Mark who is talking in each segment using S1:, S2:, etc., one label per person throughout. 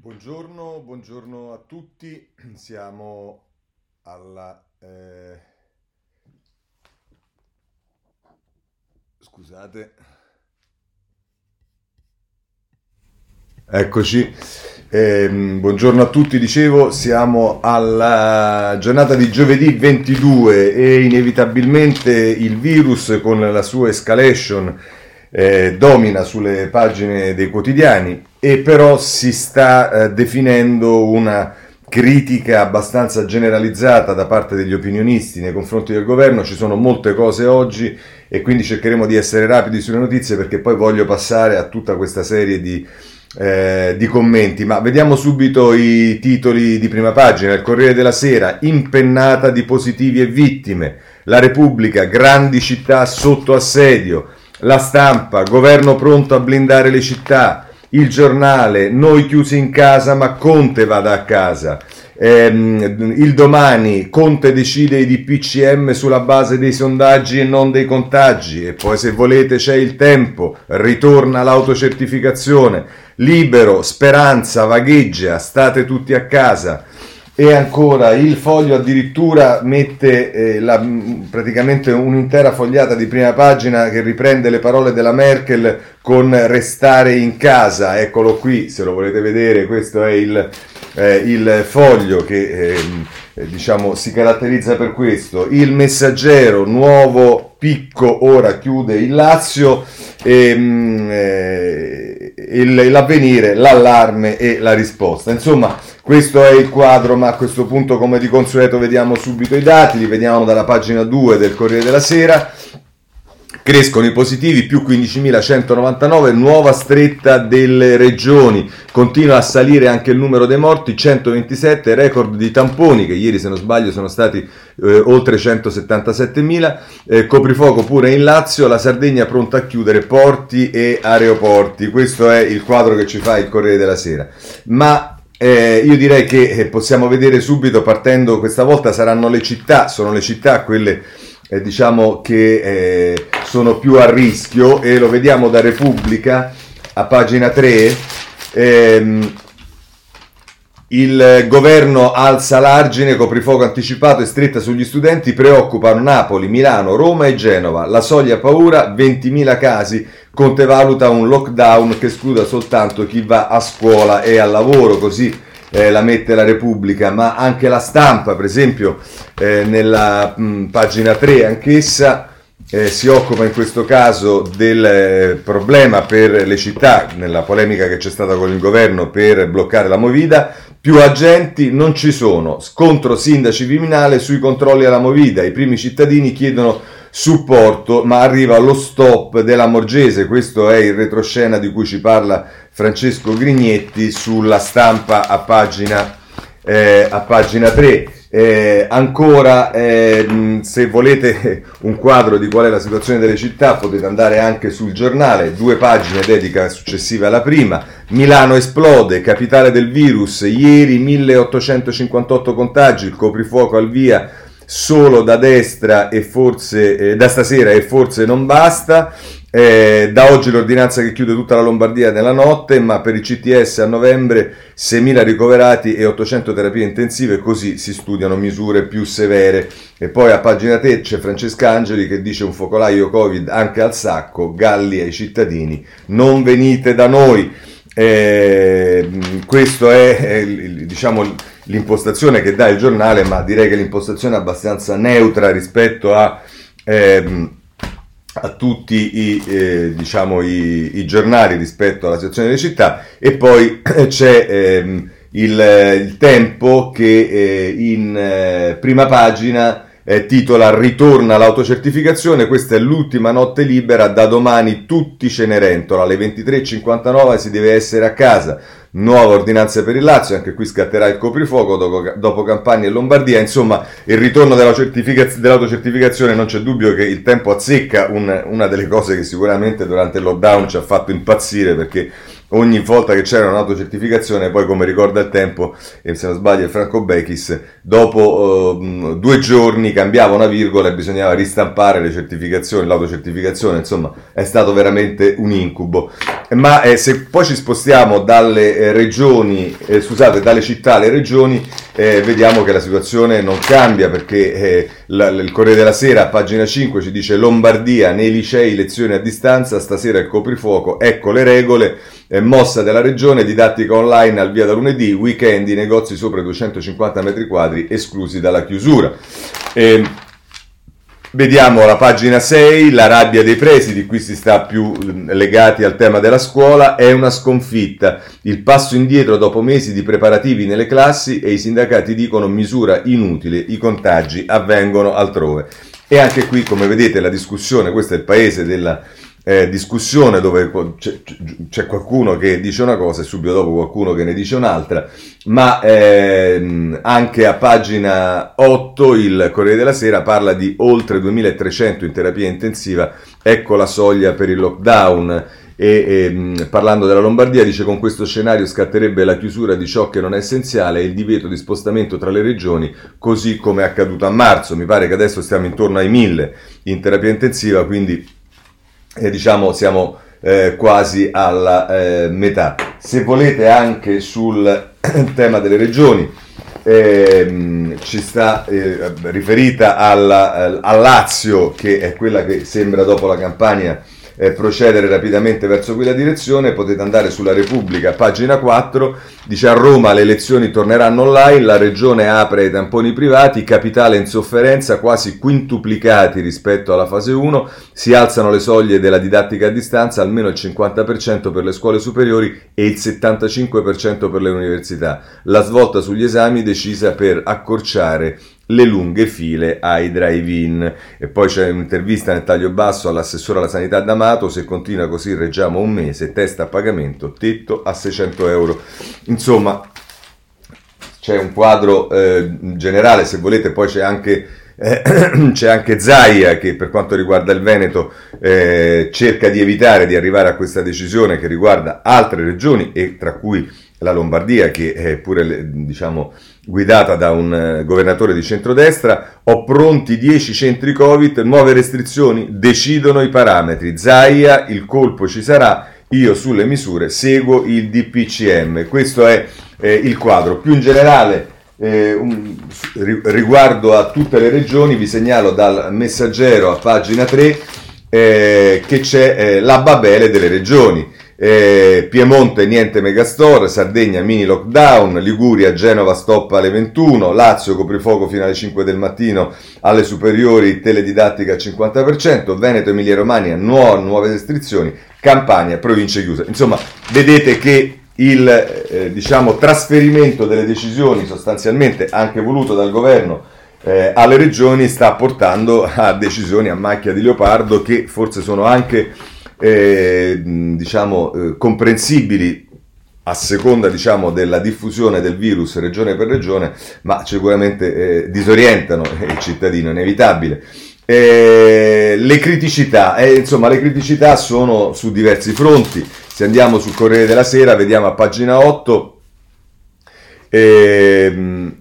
S1: Buongiorno, buongiorno a tutti. Siamo alla... eh, Scusate. Eccoci. Ehm, buongiorno a tutti, dicevo, siamo alla giornata di giovedì 22 e inevitabilmente il virus con la sua escalation eh, domina sulle pagine dei quotidiani e però si sta eh, definendo una critica abbastanza generalizzata da parte degli opinionisti nei confronti del governo, ci sono molte cose oggi e quindi cercheremo di essere rapidi sulle notizie perché poi voglio passare a tutta questa serie di, eh, di commenti, ma vediamo subito i titoli di prima pagina, il Corriere della Sera, impennata di positivi e vittime, la Repubblica, grandi città sotto assedio, la stampa, governo pronto a blindare le città, il giornale, noi chiusi in casa ma Conte vada a casa. Ehm, il domani Conte decide i DPCM sulla base dei sondaggi e non dei contagi e poi se volete c'è il tempo, ritorna l'autocertificazione, libero, speranza, vagheggia, state tutti a casa. E ancora il foglio addirittura mette eh, la, praticamente un'intera fogliata di prima pagina che riprende le parole della Merkel con restare in casa. Eccolo qui, se lo volete vedere, questo è il, eh, il foglio che ehm, eh, diciamo, si caratterizza per questo. Il messaggero, nuovo picco, ora chiude il Lazio. Ehm, eh, il, l'avvenire, l'allarme e la risposta. Insomma, questo è il quadro, ma a questo punto, come di consueto, vediamo subito i dati, li vediamo dalla pagina 2 del Corriere della Sera. Crescono i positivi, più 15.199, nuova stretta delle regioni, continua a salire anche il numero dei morti, 127, record di tamponi che ieri se non sbaglio sono stati eh, oltre 177.000, eh, coprifuoco pure in Lazio, la Sardegna pronta a chiudere porti e aeroporti, questo è il quadro che ci fa il Corriere della Sera. Ma eh, io direi che eh, possiamo vedere subito, partendo questa volta, saranno le città, sono le città quelle eh, diciamo che eh, sono più a rischio e lo vediamo da Repubblica a pagina 3. Ehm, il governo alza l'argine, coprifuoco anticipato e stretta sugli studenti, preoccupano Napoli, Milano, Roma e Genova. La soglia paura, 20.000 casi. Conte valuta un lockdown che escluda soltanto chi va a scuola e al lavoro, così eh, la mette la Repubblica, ma anche la stampa, per esempio, eh, nella mh, pagina 3, anch'essa eh, si occupa in questo caso del eh, problema per le città, nella polemica che c'è stata con il governo per bloccare la Movida, più agenti non ci sono, scontro sindaci Viminale sui controlli alla Movida, i primi cittadini chiedono supporto, ma arriva lo stop della Morgese, questo è il retroscena di cui ci parla Francesco Grignetti sulla stampa a pagina, eh, a pagina 3. Eh, ancora, eh, se volete un quadro di qual è la situazione delle città, potete andare anche sul giornale, due pagine dedica successive alla prima. Milano esplode, capitale del virus, ieri 1858 contagi, il coprifuoco al via solo da destra e forse eh, da stasera e forse non basta. Eh, da oggi l'ordinanza che chiude tutta la Lombardia nella notte, ma per i CTS a novembre 6.000 ricoverati e 800 terapie intensive, così si studiano misure più severe. E poi a pagina 3 c'è Francesca Angeli che dice un focolaio Covid anche al sacco, Galli ai cittadini, non venite da noi. Eh, questo è, è diciamo, l'impostazione che dà il giornale, ma direi che l'impostazione è abbastanza neutra rispetto a... Ehm, a tutti i, eh, diciamo, i, i, giornali rispetto alla situazione delle città. E poi c'è ehm, il, il, tempo che eh, in eh, prima pagina eh, titola Ritorna l'autocertificazione, questa è l'ultima notte libera, da domani tutti Cenerentola, alle 23.59 si deve essere a casa, nuova ordinanza per il Lazio, anche qui scatterà il coprifuoco dopo, dopo Campania e Lombardia, insomma il ritorno della dell'autocertificazione non c'è dubbio che il tempo azzecca un, una delle cose che sicuramente durante il lockdown ci ha fatto impazzire perché ogni volta che c'era un'autocertificazione, poi come ricorda il tempo, e se non sbaglio è Franco Bechis, dopo uh, due giorni cambiava una virgola e bisognava ristampare le certificazioni, l'autocertificazione, insomma è stato veramente un incubo. Ma eh, se poi ci spostiamo dalle eh, regioni, eh, scusate, dalle città alle regioni, eh, vediamo che la situazione non cambia perché eh, la, il Corriere della Sera pagina 5 ci dice Lombardia nei licei lezioni a distanza, stasera il coprifuoco, ecco le regole, mossa della regione, didattica online al via da lunedì, weekend i negozi sopra i 250 metri quadri esclusi dalla chiusura. Vediamo la pagina 6, la rabbia dei presidi, qui si sta più legati al tema della scuola, è una sconfitta, il passo indietro dopo mesi di preparativi nelle classi e i sindacati dicono misura inutile, i contagi avvengono altrove. E anche qui, come vedete, la discussione, questo è il paese della eh, discussione dove c'è, c'è, qualcuno che dice una cosa e subito dopo qualcuno che ne dice un'altra, ma ehm, anche a pagina 8 il Corriere della Sera parla di oltre 2300 in terapia intensiva, ecco la soglia per il lockdown. E, e ehm, parlando della Lombardia dice con questo scenario scatterebbe la chiusura di ciò che non è essenziale e il divieto di spostamento tra le regioni così come è accaduto a marzo mi pare che adesso stiamo intorno ai 1000 in terapia intensiva quindi eh, diciamo siamo eh, quasi alla eh, metà. Se volete anche sul tema delle regioni, ehm, ci sta eh, riferita alla, eh, al Lazio, che è quella che sembra dopo la campagna eh, procedere rapidamente verso quella direzione, potete andare sulla Repubblica, pagina 4, dice a Roma le elezioni torneranno online, la regione apre i tamponi privati, capitale in sofferenza, quasi quintuplicati rispetto alla fase 1, si alzano le soglie della didattica a distanza, almeno il 50% per le scuole superiori e il 75% per le università. La svolta sugli esami decisa per accorciare le lunghe file ai drive-in. E poi c'è un'intervista nel taglio basso all'assessore alla sanità D'Amato, se continua così reggiamo un mese, testa a pagamento, tetto a 600 euro. Insomma, c'è un quadro eh, generale, se volete poi c'è anche... Eh, c'è anche Zaia che per quanto riguarda il Veneto eh, cerca di evitare di arrivare a questa decisione che riguarda altre regioni e tra cui la Lombardia che è pure diciamo, guidata da un eh, governatore di centrodestra, ho pronti 10 centri Covid, nuove restrizioni, decidono i parametri, Zaia, il colpo ci sarà, io sulle misure seguo il DPCM. Questo è eh, il quadro. Più in generale, eh, un, riguardo a tutte le regioni, vi segnalo dal messaggero a pagina 3 eh, che c'è eh, la babele delle regioni. Eh, Piemonte niente megastore, Sardegna mini lockdown, Liguria, Genova stop alle 21, Lazio coprifuoco fino alle 5 del mattino, alle superiori teledidattica al 50%, Veneto, Emilia Romagna nuove, nuove restrizioni, Campania, province chiuse. Insomma, vedete che il eh, diciamo, trasferimento delle decisioni sostanzialmente anche voluto dal governo eh, alle regioni sta portando a decisioni a macchia di leopardo che forse sono anche eh, diciamo, eh, comprensibili a seconda diciamo, della diffusione del virus regione per regione, ma sicuramente eh, disorientano il cittadino, inevitabile. Eh, le criticità, eh, insomma, le criticità sono su diversi fronti. Se andiamo sul Corriere della Sera, vediamo a pagina 8. Ehm,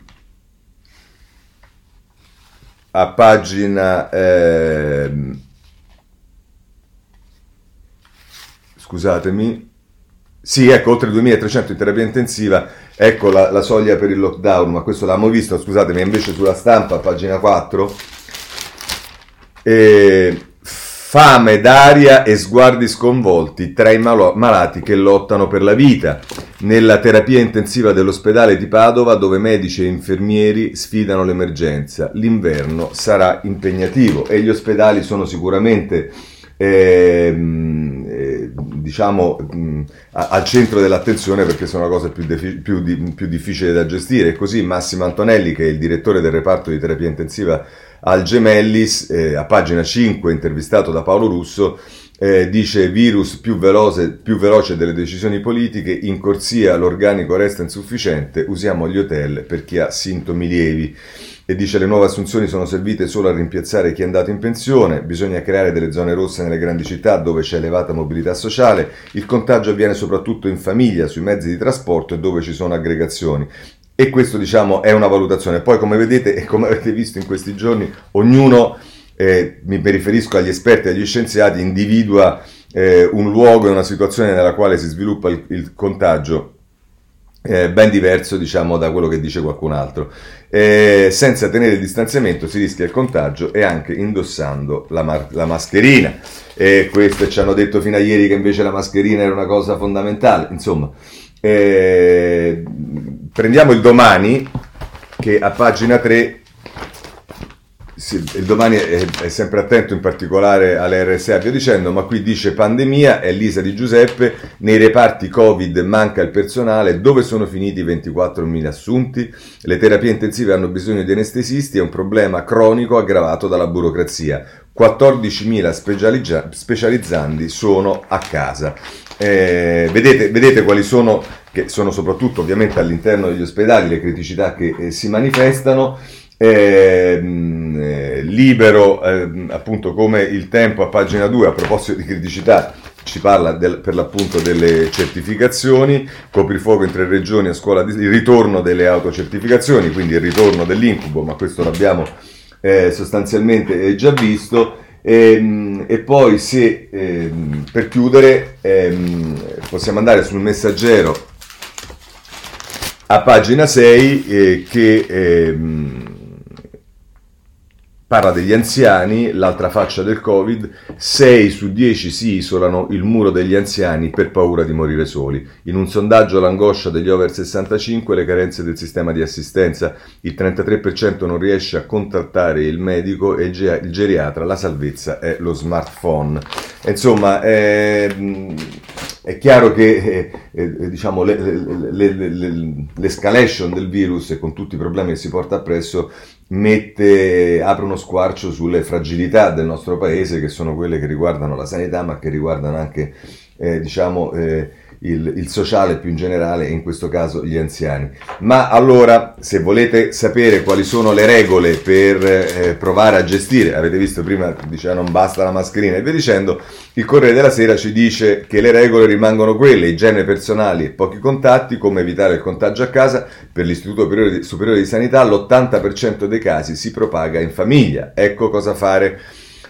S1: a pagina ehm, scusatemi, sì, ecco, oltre 2300 in terapia intensiva, ecco la, la, soglia per il lockdown, ma questo l'abbiamo visto, scusatemi, invece sulla stampa, pagina 4, e fame d'aria e sguardi sconvolti tra i malo- malati che lottano per la vita. Nella terapia intensiva dell'ospedale di Padova, dove medici e infermieri sfidano l'emergenza, l'inverno sarà impegnativo e gli ospedali sono sicuramente... Eh, diciamo mh, al centro dell'attenzione perché sono cose più, defi- più, di- più difficili da gestire. E così Massimo Antonelli, che è il direttore del reparto di terapia intensiva al Gemellis, eh, a pagina 5, intervistato da Paolo Russo, eh, dice virus più veloce, più veloce delle decisioni politiche, in corsia l'organico resta insufficiente, usiamo gli hotel per chi ha sintomi lievi e dice le nuove assunzioni sono servite solo a rimpiazzare chi è andato in pensione, bisogna creare delle zone rosse nelle grandi città dove c'è elevata mobilità sociale, il contagio avviene soprattutto in famiglia, sui mezzi di trasporto e dove ci sono aggregazioni. E questo diciamo è una valutazione. Poi come vedete e come avete visto in questi giorni ognuno eh, mi riferisco agli esperti e agli scienziati, individua eh, un luogo e una situazione nella quale si sviluppa il, il contagio eh, ben diverso diciamo da quello che dice qualcun altro. Eh, senza tenere il distanziamento si rischia il contagio e anche indossando la, mar- la mascherina. E questo ci hanno detto fino a ieri che invece la mascherina era una cosa fondamentale. Insomma, eh, prendiamo il domani che a pagina 3 sì, il domani è, è, sempre attento in particolare alle RSA, via dicendo, ma qui dice pandemia, è Lisa di Giuseppe, nei reparti Covid manca il personale, dove sono finiti i 24.000 assunti? Le terapie intensive hanno bisogno di anestesisti, è un problema cronico aggravato dalla burocrazia. 14.000 specializza- specializzandi sono a casa. Eh, vedete, vedete, quali sono, che sono soprattutto ovviamente all'interno degli ospedali, le criticità che eh, si manifestano. Ehm, eh, libero eh, appunto come il tempo a pagina 2 a proposito di criticità ci parla del, per l'appunto delle certificazioni, coprifuoco in tre regioni a scuola, di, il ritorno delle autocertificazioni, quindi il ritorno dell'incubo, ma questo l'abbiamo eh, sostanzialmente già visto. E, ehm, e poi se ehm, per chiudere possiamo andare sul messaggero a pagina 6 eh, che Parla degli anziani, l'altra faccia del Covid, 6 su 10 si isolano il muro degli anziani per paura di morire soli. In un sondaggio l'angoscia degli over 65 le carenze del sistema di assistenza, il 33% non riesce a contattare il medico e il geriatra, la salvezza è lo smartphone. Insomma, è, è chiaro che eh, eh, diciamo, le, le, le, l'escalation del virus e con tutti i problemi che si porta appresso mette, apre uno squarcio sulle fragilità del nostro paese che sono quelle che riguardano la sanità ma che riguardano anche eh, diciamo, eh, il, il, sociale più in generale e in questo caso gli anziani. Ma allora, se volete sapere quali sono le regole per eh, provare a gestire, avete visto prima diceva non basta la mascherina e via dicendo, il Corriere della Sera ci dice che le regole rimangono quelle, igiene personali e pochi contatti, come evitare il contagio a casa, per l'Istituto Superiore di Sanità l'80% dei casi si propaga in famiglia. Ecco cosa fare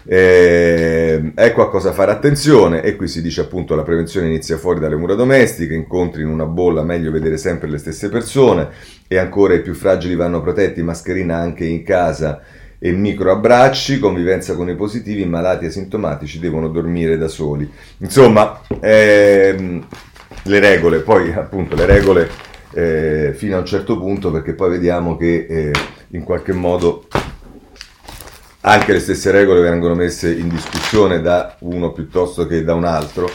S1: eh, ecco a cosa fare attenzione e qui si dice appunto la prevenzione inizia fuori dalle mura domestiche, incontri in una bolla, meglio vedere sempre le stesse persone e ancora i più fragili vanno protetti, mascherina anche in casa e microabbracci, convivenza con i positivi, i malati asintomatici devono dormire da soli. Insomma, ehm, le regole, poi appunto le regole eh, fino a un certo punto perché poi vediamo che eh, in qualche modo anche le stesse regole vengono messe in discussione da uno piuttosto che da un altro,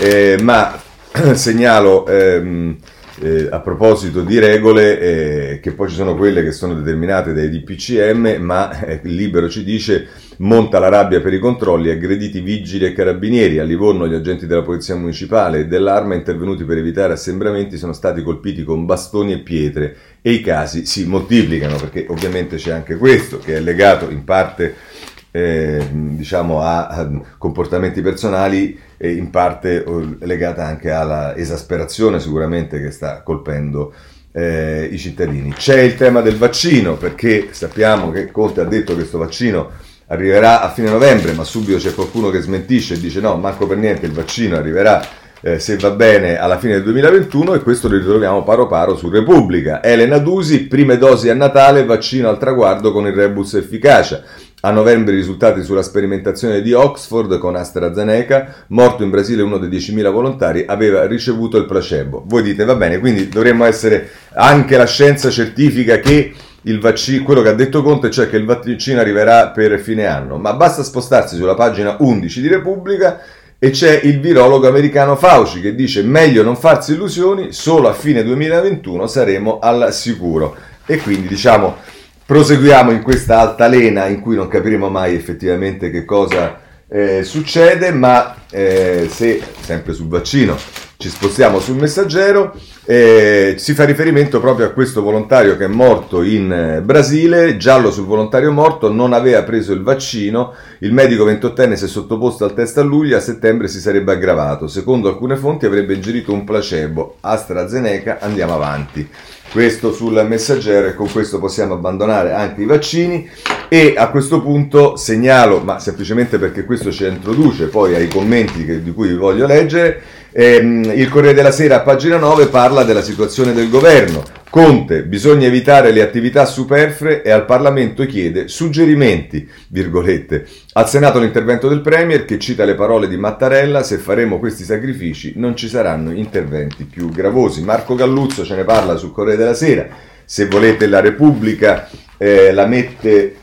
S1: eh, ma segnalo ehm, eh, a proposito di regole eh, che poi ci sono quelle che sono determinate dai DPCM, ma eh, Libero ci dice monta la rabbia per i controlli, aggrediti vigili e carabinieri, a Livorno gli agenti della Polizia Municipale e dell'Arma intervenuti per evitare assembramenti sono stati colpiti con bastoni e pietre e i casi si moltiplicano perché ovviamente c'è anche questo che è legato in parte eh, diciamo a, a, comportamenti personali e in parte legata anche alla esasperazione sicuramente che sta colpendo eh, i cittadini. C'è il tema del vaccino perché sappiamo che Conte ha detto che questo vaccino arriverà a fine novembre, ma subito c'è qualcuno che smentisce e dice no, manco per niente, il vaccino arriverà eh, se va bene alla fine del 2021 e questo lo ritroviamo paro paro su Repubblica. Elena Dusi, prime dosi a Natale, vaccino al traguardo con il rebus efficacia. A novembre i risultati sulla sperimentazione di Oxford con AstraZeneca, morto in Brasile uno dei 10.000 volontari, aveva ricevuto il placebo. Voi dite, va bene, quindi dovremmo essere, anche la scienza certifica che il vaccino, quello che ha detto Conte, cioè che il vaccino arriverà per fine anno, ma basta spostarsi sulla pagina 11 di Repubblica e c'è il virologo americano Fauci che dice meglio non farsi illusioni, solo a fine 2021 saremo al sicuro. E quindi diciamo proseguiamo in questa altalena in cui non capiremo mai effettivamente che cosa eh, succede, ma eh, se sempre sul vaccino ci spostiamo sul messaggero, eh, si fa riferimento proprio a questo volontario che è morto in eh, Brasile, giallo sul volontario morto, non aveva preso il vaccino, il medico 28enne si è sottoposto al test a luglio, a settembre si sarebbe aggravato, secondo alcune fonti avrebbe ingerito un placebo, AstraZeneca, andiamo avanti. Questo sul messaggero e con questo possiamo abbandonare anche i vaccini E a questo punto segnalo, ma semplicemente perché questo ci introduce poi ai commenti che, di cui vi voglio leggere, ehm, il Corriere della Sera a pagina 9 parla della situazione del governo. Conte, bisogna evitare le attività superflue e al Parlamento chiede suggerimenti, virgolette. Al Senato l'intervento del Premier che cita le parole di Mattarella, se faremo questi sacrifici non ci saranno interventi più gravosi. Marco Galluzzo ce ne parla sul Corriere della Sera, se volete la Repubblica eh, la mette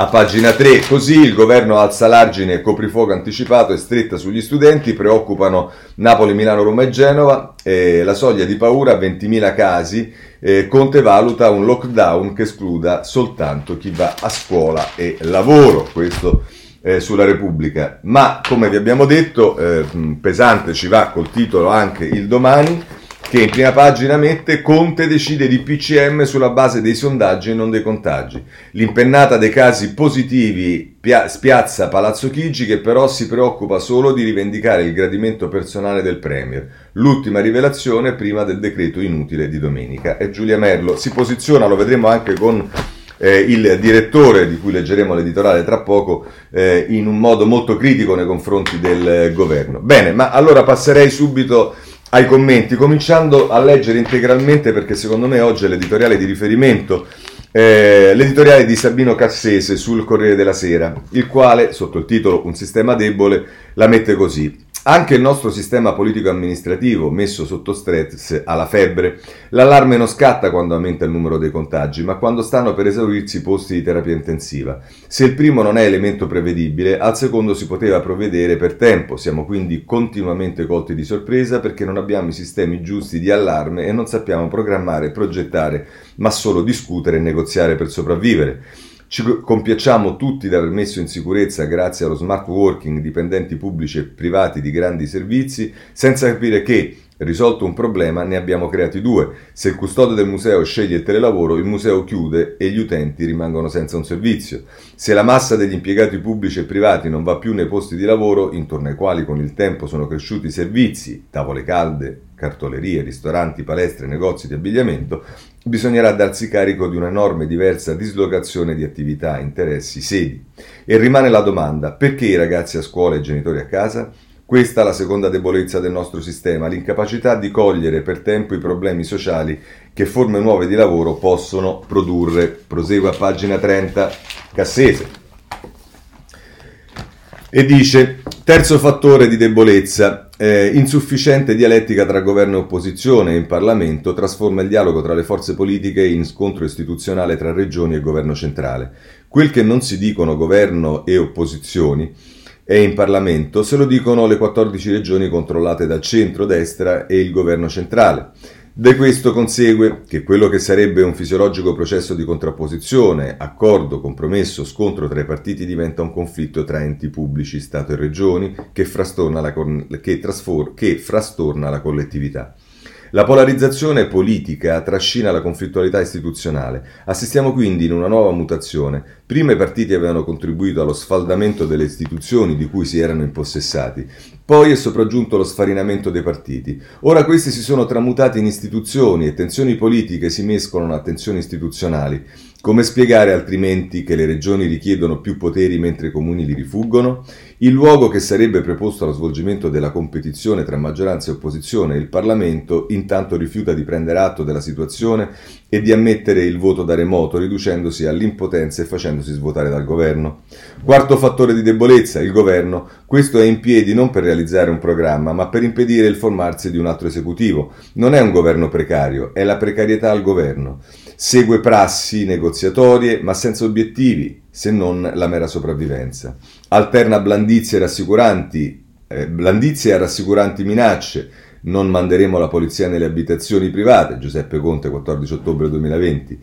S1: a pagina 3, così il governo alza l'argine, coprifuoco anticipato e stretta sugli studenti, preoccupano Napoli, Milano, Roma e Genova, eh, la soglia di paura, 20.000 casi, eh, Conte valuta un lockdown che escluda soltanto chi va a scuola e lavoro, questo eh, sulla Repubblica. Ma come vi abbiamo detto, eh, pesante ci va col titolo anche il domani, che in prima pagina mette Conte decide di PCM sulla base dei sondaggi e non dei contagi. L'impennata dei casi positivi pia- spiazza Palazzo Chigi che però si preoccupa solo di rivendicare il gradimento personale del Premier. L'ultima rivelazione prima del decreto inutile di domenica. E Giulia Merlo si posiziona, lo vedremo anche con eh, il direttore, di cui leggeremo l'editoriale tra poco, eh, in un modo molto critico nei confronti del eh, governo. Bene, ma allora passerei subito ai commenti, cominciando a leggere integralmente perché secondo me oggi è l'editoriale di riferimento, eh, l'editoriale di Sabino Cassese sul Corriere della Sera, il quale, sotto il titolo Un sistema debole, la mette così. Anche il nostro sistema politico-amministrativo, messo sotto stress, ha la febbre. L'allarme non scatta quando aumenta il numero dei contagi, ma quando stanno per esaurirsi i posti di terapia intensiva. Se il primo non è elemento prevedibile, al secondo si poteva provvedere per tempo. Siamo quindi continuamente colti di sorpresa perché non abbiamo i sistemi giusti di allarme e non sappiamo programmare, progettare, ma solo discutere e negoziare per sopravvivere. Ci compiacciamo tutti di aver messo in sicurezza, grazie allo smart working, dipendenti pubblici e privati di grandi servizi, senza capire che, risolto un problema, ne abbiamo creati due. Se il custode del museo sceglie il telelavoro, il museo chiude e gli utenti rimangono senza un servizio. Se la massa degli impiegati pubblici e privati non va più nei posti di lavoro, intorno ai quali con il tempo sono cresciuti i servizi, tavole calde, cartolerie, ristoranti, palestre, negozi di abbigliamento, bisognerà darsi carico di un'enorme diversa dislocazione di attività, interessi, sedi. E rimane la domanda, perché i ragazzi a scuola e i genitori a casa? Questa è la seconda debolezza del nostro sistema, l'incapacità di cogliere per tempo i problemi sociali che forme nuove di lavoro possono produrre. Prosegue a pagina 30, Cassese. E dice, terzo fattore di debolezza, eh, insufficiente dialettica tra governo e opposizione in Parlamento trasforma il dialogo tra le forze politiche in scontro istituzionale tra regioni e governo centrale. Quel che non si dicono governo e opposizioni e in Parlamento se lo dicono le 14 regioni controllate dal centro-destra e il governo centrale. Da questo consegue che quello che sarebbe un fisiologico processo di contrapposizione, accordo, compromesso, scontro tra i partiti diventa un conflitto tra enti pubblici, Stato e Regioni che, la, che, trasfor- che frastorna la collettività. La polarizzazione politica trascina la conflittualità istituzionale. Assistiamo quindi in una nuova mutazione. Prima i partiti avevano contribuito allo sfaldamento delle istituzioni di cui si erano impossessati, poi è sopraggiunto lo sfarinamento dei partiti. Ora questi si sono tramutati in istituzioni e tensioni politiche si mescolano a tensioni istituzionali. Come spiegare altrimenti che le regioni richiedono più poteri mentre i comuni li rifuggono? Il luogo che sarebbe preposto allo svolgimento della competizione tra maggioranza e opposizione, il Parlamento, intanto rifiuta di prendere atto della situazione e di ammettere il voto da remoto, riducendosi all'impotenza e facendosi svuotare dal governo. Quarto fattore di debolezza, il governo. Questo è in piedi non per realizzare un programma, ma per impedire il formarsi di un altro esecutivo. Non è un governo precario, è la precarietà al governo. Segue prassi negoziatorie, ma senza obiettivi, se non la mera sopravvivenza. Alterna blandizie rassicuranti, eh, blandizie a rassicuranti minacce. Non manderemo la polizia nelle abitazioni private, Giuseppe Conte, 14 ottobre 2020.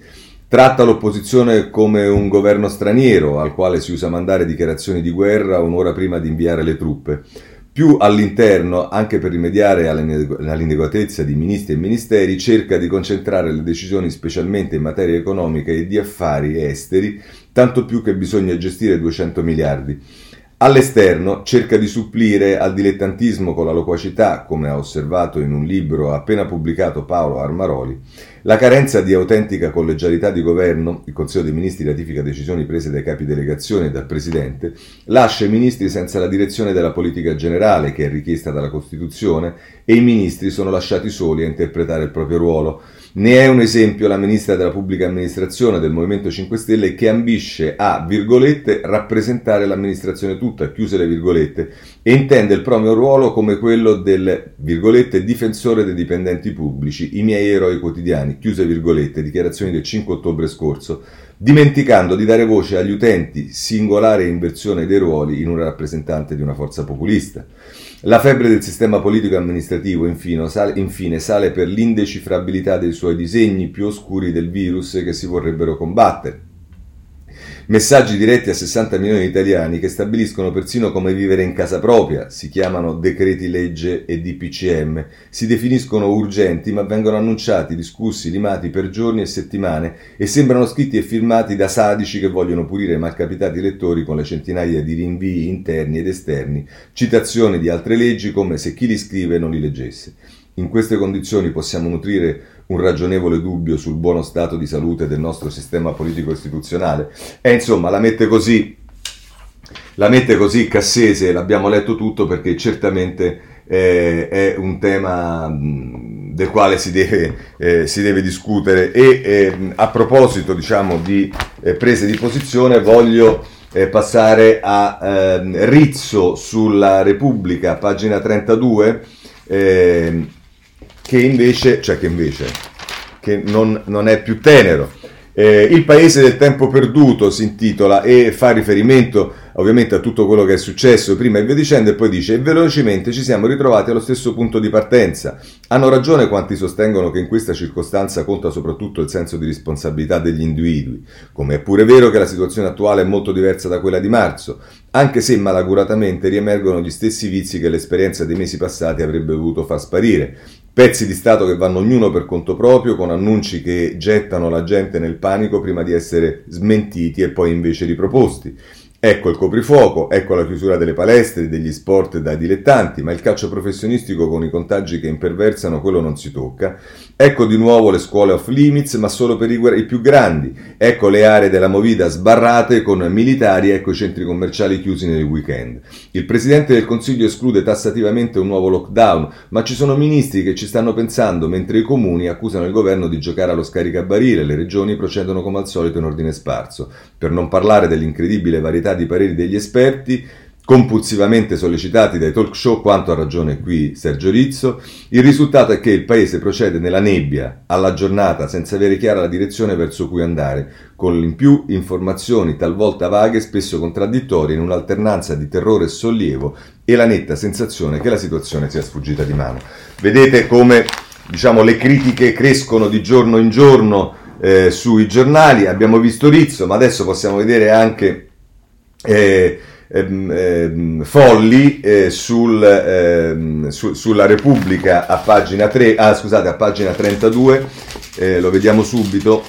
S1: Tratta l'opposizione come un governo straniero al quale si usa mandare dichiarazioni di guerra un'ora prima di inviare le truppe più all'interno, anche per rimediare all'inadeguatezza di ministri e ministeri, cerca di concentrare le decisioni specialmente in materia economica e di affari esteri, tanto più che bisogna gestire 200 miliardi. All'esterno cerca di supplire al dilettantismo con la loquacità, come ha osservato in un libro appena pubblicato Paolo Armaroli, la carenza di autentica collegialità di governo, il Consiglio dei Ministri ratifica decisioni prese dai capi delegazione e dal Presidente, lascia i ministri senza la direzione della politica generale che è richiesta dalla Costituzione e i ministri sono lasciati soli a interpretare il proprio ruolo. Ne è un esempio la ministra della pubblica amministrazione del Movimento 5 Stelle che ambisce a, virgolette, rappresentare l'amministrazione tutta, chiuse le virgolette, e intende il proprio ruolo come quello del, virgolette, difensore dei dipendenti pubblici, i miei eroi quotidiani, chiuse virgolette, dichiarazioni del 5 ottobre scorso, dimenticando di dare voce agli utenti, singolare inversione dei ruoli in una rappresentante di una forza populista. La febbre del sistema politico e amministrativo, infine sale, infine, sale per l'indecifrabilità dei suoi disegni più oscuri del virus che si vorrebbero combattere. Messaggi diretti a 60 milioni di italiani che stabiliscono persino come vivere in casa propria, si chiamano decreti legge e DPCM, si definiscono urgenti ma vengono annunciati, discussi, limati per giorni e settimane e sembrano scritti e firmati da sadici che vogliono pulire malcapitati lettori con le centinaia di rinvii interni ed esterni, citazioni di altre leggi come se chi li scrive non li leggesse. In queste condizioni possiamo nutrire un ragionevole dubbio sul buono stato di salute del nostro sistema politico istituzionale? E insomma, la mette così, la mette così Cassese, l'abbiamo letto tutto perché certamente eh, è un tema del quale si deve, eh, si deve discutere e eh, a proposito diciamo di eh, prese di posizione voglio eh, passare a ehm, Rizzo sulla Repubblica, pagina 32 che invece, cioè che invece, che non, non è più tenero. Eh, il paese del tempo perduto si intitola e fa riferimento ovviamente a tutto quello che è successo prima e via dicendo e poi dice velocemente ci siamo ritrovati allo stesso punto di partenza. Hanno ragione quanti sostengono che in questa circostanza conta soprattutto il senso di responsabilità degli individui, come è pure vero che la situazione attuale è molto diversa da quella di marzo, anche se malaguratamente riemergono gli stessi vizi che l'esperienza dei mesi passati avrebbe dovuto far sparire, Pezzi di Stato che vanno ognuno per conto proprio, con annunci che gettano la gente nel panico prima di essere smentiti e poi invece riproposti. Ecco il coprifuoco, ecco la chiusura delle palestre, degli sport da dilettanti, ma il calcio professionistico con i contagi che imperversano, quello non si tocca. Ecco di nuovo le scuole off limits, ma solo per i, più grandi. Ecco le aree della movida sbarrate con militari, ecco i centri commerciali chiusi nel weekend. Il Presidente del Consiglio esclude tassativamente un nuovo lockdown, ma ci sono ministri che ci stanno pensando, mentre i comuni accusano il governo di giocare allo scaricabarile, le regioni procedono come al solito in ordine sparso. Per non parlare dell'incredibile varietà di pareri degli esperti, compulsivamente sollecitati dai talk show, quanto ha ragione qui Sergio Rizzo, il risultato è che il Paese procede nella nebbia alla giornata senza avere chiara la direzione verso cui andare, con in più informazioni talvolta vaghe, spesso contraddittorie, in un'alternanza di terrore e sollievo e la netta sensazione che la situazione sia sfuggita di mano. Vedete come diciamo, le critiche crescono di giorno in giorno eh, sui giornali, abbiamo visto Rizzo, ma adesso possiamo vedere anche eh, ehm, ehm, folli eh, sul, ehm, su, sulla Repubblica a pagina, 3, ah, scusate, a pagina 32, eh, lo vediamo subito.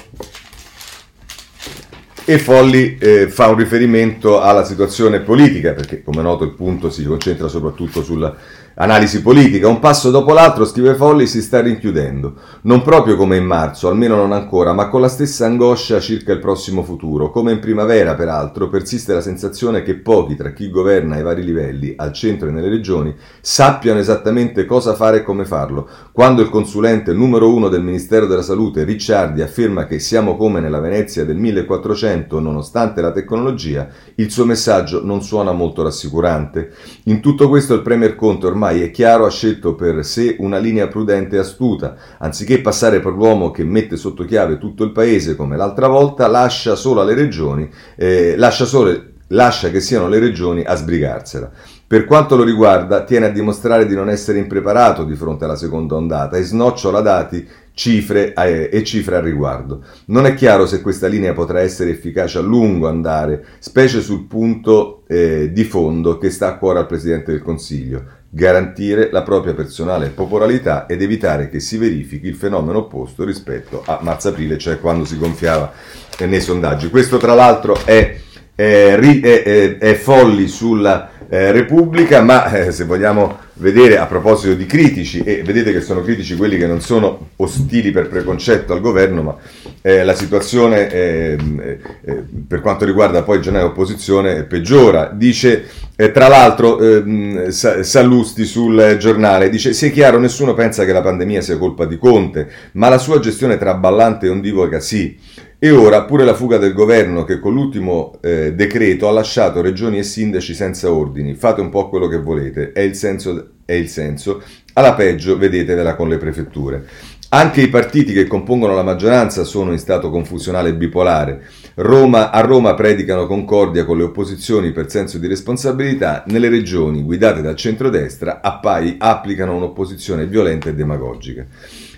S1: E Folli eh, fa un riferimento alla situazione politica, perché come noto il punto si concentra soprattutto sulla Analisi politica, un passo dopo l'altro, scrive Folli, si sta rinchiudendo. Non proprio come in marzo, almeno non ancora, ma con la stessa angoscia circa il prossimo futuro. Come in primavera, peraltro, persiste la sensazione che pochi tra chi governa ai vari livelli, al centro e nelle regioni, sappiano esattamente cosa fare e come farlo. Quando il consulente numero uno del Ministero della Salute, Ricciardi, afferma che siamo come nella Venezia del 1400 nonostante la tecnologia, il suo messaggio non suona molto rassicurante. In tutto questo il Premier Conte ormai ormai è chiaro, ha scelto per sé una linea prudente e astuta. Anziché passare per l'uomo che mette sotto chiave tutto il paese come l'altra volta, lascia solo alle regioni, eh, lascia, solo, lascia che siano le regioni a sbrigarsela. Per quanto lo riguarda, tiene a dimostrare di non essere impreparato di fronte alla seconda ondata e snocciola dati cifre eh, e cifre al riguardo. Non è chiaro se questa linea potrà essere efficace a lungo andare, specie sul punto eh, di fondo che sta a cuore al Presidente del Consiglio, garantire la propria personale popolarità ed evitare che si verifichi il fenomeno opposto rispetto a marzo-aprile, cioè quando si gonfiava nei sondaggi. Questo tra l'altro è ri, eh, eh, folli sulla eh, Repubblica, ma eh, se vogliamo vedere a proposito di critici, e vedete che sono critici quelli che non sono ostili per preconcetto al governo, ma eh, la situazione ehm, eh, eh, per quanto riguarda poi il giornale opposizione peggiora. Dice, eh, tra l'altro, ehm, Sallusti sul giornale, dice, sia chiaro, nessuno pensa che la pandemia sia colpa di Conte, ma la sua gestione traballante e ondivoca sì. E ora pure la fuga del governo che con l'ultimo eh, decreto ha lasciato regioni e sindaci senza ordini. Fate un po' quello che volete, è il senso. È il senso. Alla peggio vedetevela con le prefetture. Anche i partiti che compongono la maggioranza sono in stato confusionale e bipolare. Roma, a Roma predicano concordia con le opposizioni per senso di responsabilità, nelle regioni guidate dal centrodestra appai applicano un'opposizione violenta e demagogica.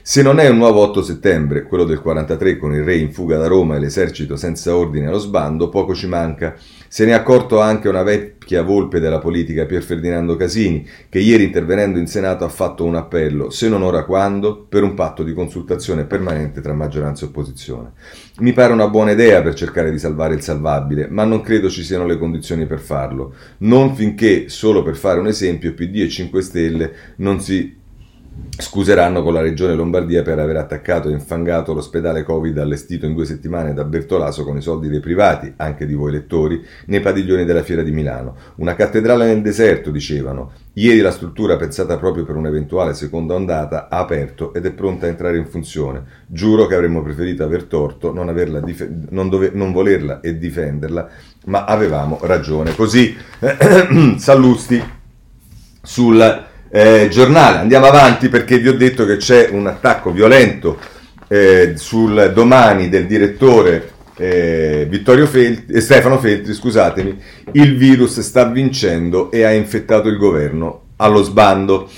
S1: Se non è un nuovo 8 settembre, quello del 43 con il re in fuga da Roma e l'esercito senza ordine allo sbando, poco ci manca. Se ne è accorto anche una vecchia volpe della politica, Pier Ferdinando Casini, che ieri intervenendo in Senato ha fatto un appello, se non ora quando, per un patto di consultazione permanente tra maggioranza e opposizione. Mi pare una buona idea per cercare di salvare il salvabile, ma non credo ci siano le condizioni per farlo. Non finché, solo per fare un esempio, PD e 5 Stelle non si scuseranno con la regione Lombardia per aver attaccato e infangato l'ospedale Covid allestito in due settimane da Bertolaso con i soldi dei privati, anche di voi lettori, nei padiglioni della Fiera di Milano. Una cattedrale nel deserto, dicevano. Ieri la struttura, pensata proprio per un'eventuale seconda ondata, ha aperto ed è pronta a entrare in funzione. Giuro che avremmo preferito aver torto, non, dif- non, dove- non volerla e difenderla, ma avevamo ragione. Così, Sallusti sul eh, giornale. Andiamo avanti perché vi ho detto che c'è un attacco violento eh, sul domani del direttore eh, Feltri, eh, Stefano Feltri, scusatemi, il virus sta vincendo e ha infettato il governo allo sbando.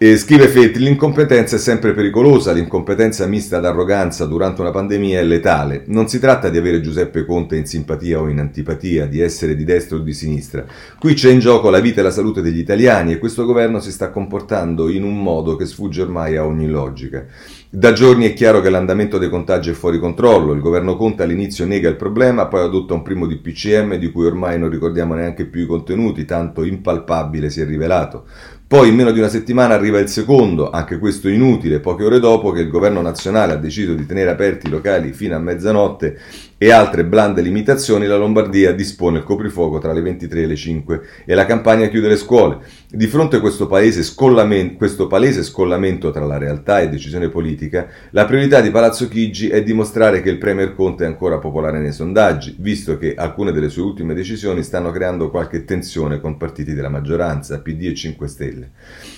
S1: E scrive Feltri, l'incompetenza è sempre pericolosa, l'incompetenza mista ad arroganza durante una pandemia è letale. Non si tratta di avere Giuseppe Conte in simpatia o in antipatia, di essere di destra o di sinistra. Qui c'è in gioco la vita e la salute degli italiani e questo governo si sta comportando in un modo che sfugge ormai a ogni logica. Da giorni è chiaro che l'andamento dei contagi è fuori controllo, il governo Conte all'inizio nega il problema, poi adotta un primo DPCM di cui ormai non ricordiamo neanche più i contenuti, tanto impalpabile si è rivelato. Poi in meno di una settimana arriva il secondo, anche questo inutile, poche ore dopo che il governo nazionale ha deciso di tenere aperti i locali fino a mezzanotte e altre blande limitazioni, la Lombardia dispone il coprifuoco tra le 23 e le 5 e la campagna chiude le scuole. Di fronte a questo, questo palese scollamento tra la realtà e decisione politica, la priorità di Palazzo Chigi è dimostrare che il Premier Conte è ancora popolare nei sondaggi, visto che alcune delle sue ultime decisioni stanno creando qualche tensione con partiti della maggioranza, PD e 5 Stelle.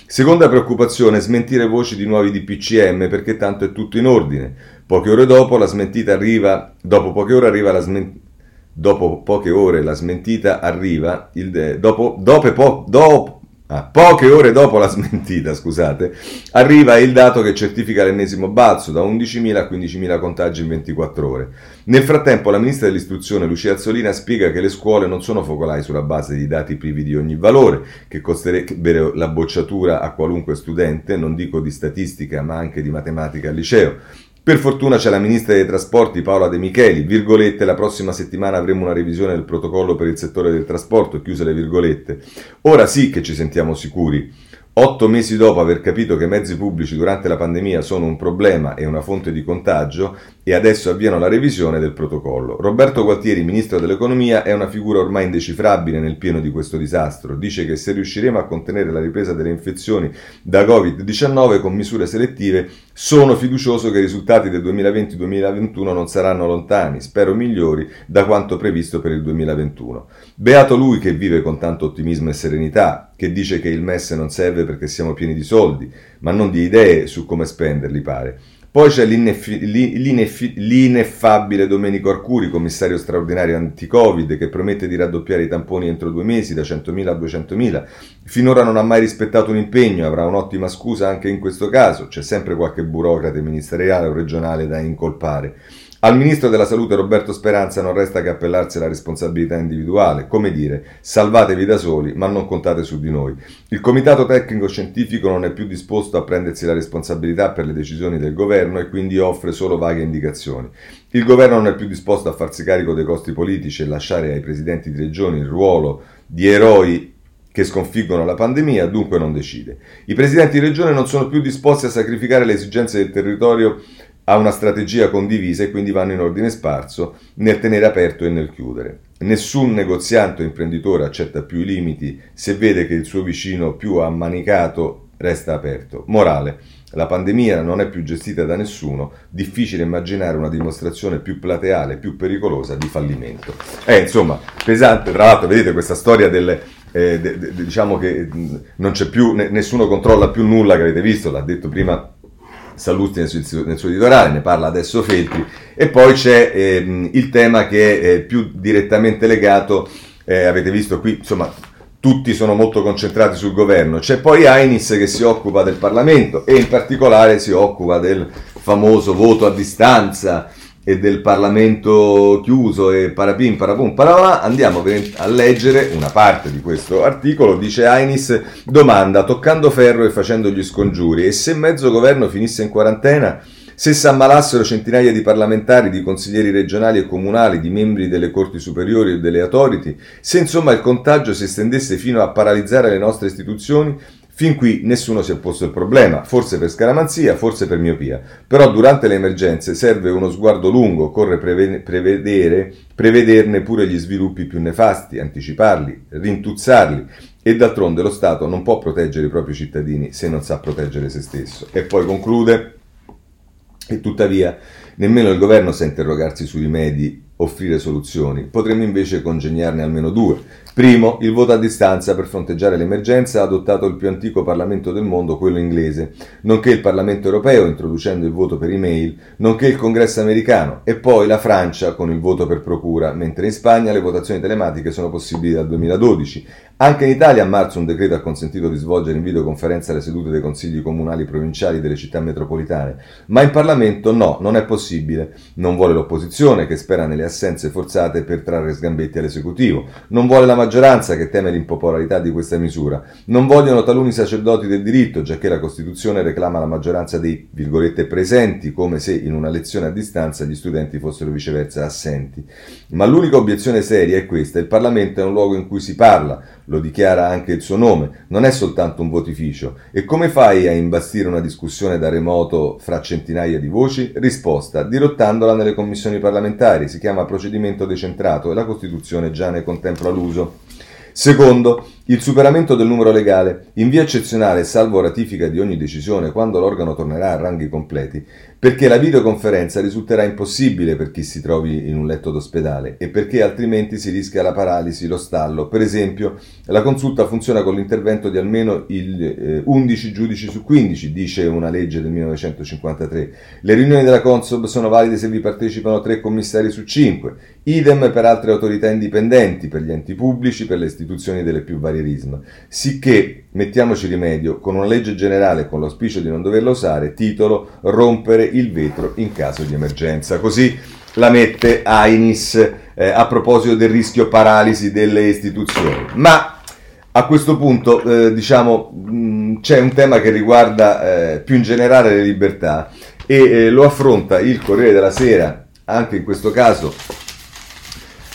S1: Seconda preoccupazione, smentire voci di nuovi DPCM perché tanto è tutto in ordine. Poche ore dopo la smentita arriva, dopo poche ore arriva la smentita. Dopo poche ore la smentita arriva, il, dopo, dopo, po, dopo, Ah, poche ore dopo la smentita, scusate, arriva il dato che certifica l'ennesimo balzo da 11.000 a 15.000 contagi in 24 ore. Nel frattempo la ministra dell'istruzione Lucia Azzolina spiega che le scuole non sono focolai sulla base di dati privi di ogni valore, che costerebbe la bocciatura a qualunque studente, non dico di statistica ma anche di matematica al liceo. Per fortuna c'è la ministra dei trasporti Paola De Micheli, virgolette, la prossima settimana avremo una revisione del protocollo per il settore del trasporto, chiuse le virgolette. Ora sì che ci sentiamo sicuri. Otto mesi dopo aver capito che i mezzi pubblici durante la pandemia sono un problema e una fonte di contagio, e adesso avviano la revisione del protocollo. Roberto Gualtieri, ministro dell'economia, è una figura ormai indecifrabile nel pieno di questo disastro. Dice che se riusciremo a contenere la ripresa delle infezioni da Covid-19 con misure selettive, sono fiducioso che i risultati del 2020-2021 non saranno lontani, spero migliori da quanto previsto per il 2021. Beato lui che vive con tanto ottimismo e serenità, che dice che il MES non serve perché siamo pieni di soldi, ma non di idee su come spenderli, pare. Poi c'è l'ineffabile Domenico Arcuri, commissario straordinario anti-Covid, che promette di raddoppiare i tamponi entro due mesi da 100.000 a 200.000. Finora non ha mai rispettato un impegno, avrà un'ottima scusa anche in questo caso. C'è sempre qualche burocrate ministeriale o regionale da incolpare. Al ministro della salute Roberto Speranza non resta che appellarsi alla responsabilità individuale, come dire, salvatevi da soli, ma non contate su di noi. Il comitato tecnico scientifico non è più disposto a prendersi la responsabilità per le decisioni del governo e quindi offre solo vaghe indicazioni. Il governo non è più disposto a farsi carico dei costi politici e lasciare ai presidenti di regioni il ruolo di eroi che sconfiggono la pandemia, dunque non decide. I presidenti di regione non sono più disposti a sacrificare le esigenze del territorio a una strategia condivisa e quindi vanno in ordine sparso nel tenere aperto e nel chiudere. Nessun negoziante o imprenditore accetta più i limiti se vede che il suo vicino più ammanicato resta aperto. Morale. La pandemia non è più gestita da nessuno, difficile immaginare una dimostrazione più plateale, più pericolosa di fallimento. È insomma pesante, tra l'altro vedete questa storia delle, eh, de, de, diciamo che non c'è più, nessuno controlla più nulla che avete visto, l'ha detto prima Sallusti nel suo, editoriale, ne parla adesso Feltri, e poi c'è ehm, il tema che è più direttamente legato, eh, avete visto qui, insomma, tutti sono molto concentrati sul governo, c'è poi Ainis che si occupa del Parlamento e in particolare si occupa del famoso voto a distanza, e del Parlamento chiuso e parapim, parapum, parapà, andiamo a leggere una parte di questo articolo. Dice Ainis, domanda, toccando ferro e facendo gli scongiuri, e se mezzo governo finisse in quarantena, se si ammalassero centinaia di parlamentari, di consiglieri regionali e comunali, di membri delle corti superiori e delle autority, se insomma il contagio si estendesse fino a paralizzare le nostre istituzioni, Fin qui nessuno si è posto il problema, forse per scaramanzia, forse per miopia. Però durante le emergenze serve uno sguardo lungo, occorre prevedere, prevederne pure gli sviluppi più nefasti, anticiparli, rintuzzarli. E d'altronde lo Stato non può proteggere i propri cittadini se non sa proteggere se stesso. E poi conclude, e tuttavia nemmeno il governo sa interrogarsi sui rimedi offrire soluzioni. Potremmo invece congegnarne almeno due. Primo, il voto a distanza per fronteggiare l'emergenza ha adottato il più antico Parlamento del mondo, quello inglese, nonché il Parlamento europeo introducendo il voto per email, nonché il Congresso americano e poi la Francia con il voto per procura, mentre in Spagna le votazioni telematiche sono possibili dal 2012. Anche in Italia a marzo un decreto ha consentito di svolgere in videoconferenza le sedute dei consigli comunali provinciali delle città metropolitane, ma in Parlamento no, non è possibile. Non vuole l'opposizione che spera nelle assenze forzate per trarre sgambetti all'esecutivo, non vuole la maggioranza che teme l'impopolarità di questa misura, non vogliono taluni sacerdoti del diritto, giacché la Costituzione reclama la maggioranza dei virgolette presenti, come se in una lezione a distanza gli studenti fossero viceversa assenti. Ma l'unica obiezione seria è questa, il Parlamento è un luogo in cui si parla, lo dichiara anche il suo nome, non è soltanto un votificio. E come fai a imbastire una discussione da remoto fra centinaia di voci? Risposta, dirottandola nelle commissioni parlamentari, si chiama procedimento decentrato e la Costituzione già ne contempla l'uso. Secondo, il superamento del numero legale, in via eccezionale, salvo ratifica di ogni decisione quando l'organo tornerà a ranghi completi, perché la videoconferenza risulterà impossibile per chi si trovi in un letto d'ospedale e perché altrimenti si rischia la paralisi, lo stallo. Per esempio, la consulta funziona con l'intervento di almeno il, eh, 11 giudici su 15, dice una legge del 1953. Le riunioni della Consob sono valide se vi partecipano 3 commissari su 5, idem per altre autorità indipendenti, per gli enti pubblici, per le istituzioni delle più varie carrierismo, sicché mettiamoci rimedio con una legge generale con l'auspicio di non doverla usare, titolo rompere il vetro in caso di emergenza. Così la mette Ainis eh, a proposito del rischio paralisi delle istituzioni. Ma a questo punto, eh, diciamo, mh, c'è un tema che riguarda eh, più in generale le libertà e eh, lo affronta il Corriere della Sera, anche in questo caso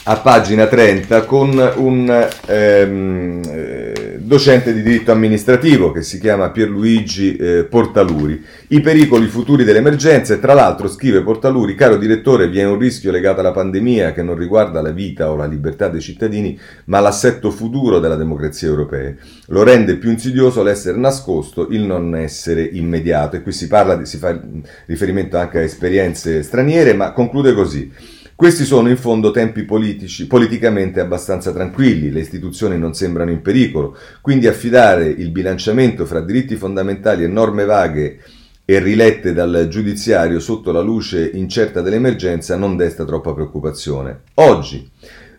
S1: a pagina 30 con un ehm, eh, docente di diritto amministrativo che si chiama Pierluigi eh, Portaluri. I pericoli futuri dell'emergenza e tra l'altro scrive Portaluri, caro direttore, vi è un rischio legato alla pandemia che non riguarda la vita o la libertà dei cittadini, ma l'assetto futuro della democrazia europea. Lo rende più insidioso l'essere nascosto, il non essere immediato. E qui si parla, di, si fa riferimento anche a esperienze straniere, ma conclude così. Questi sono in fondo tempi politici, politicamente abbastanza tranquilli, le istituzioni non sembrano in pericolo, quindi affidare il bilanciamento fra diritti fondamentali e norme vaghe e rilette dal giudiziario sotto la luce incerta dell'emergenza non desta troppa preoccupazione. Oggi,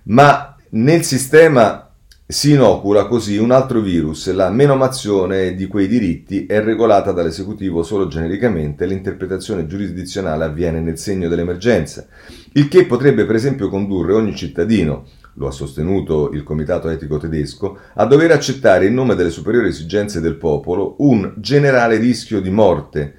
S1: ma nel sistema si inocula così un altro virus. La menomazione di quei diritti è regolata dall'esecutivo solo genericamente, l'interpretazione giurisdizionale avviene nel segno dell'emergenza, il che potrebbe per esempio condurre ogni cittadino, lo ha sostenuto il Comitato Etico Tedesco, a dover accettare in nome delle superiori esigenze del popolo un generale rischio di morte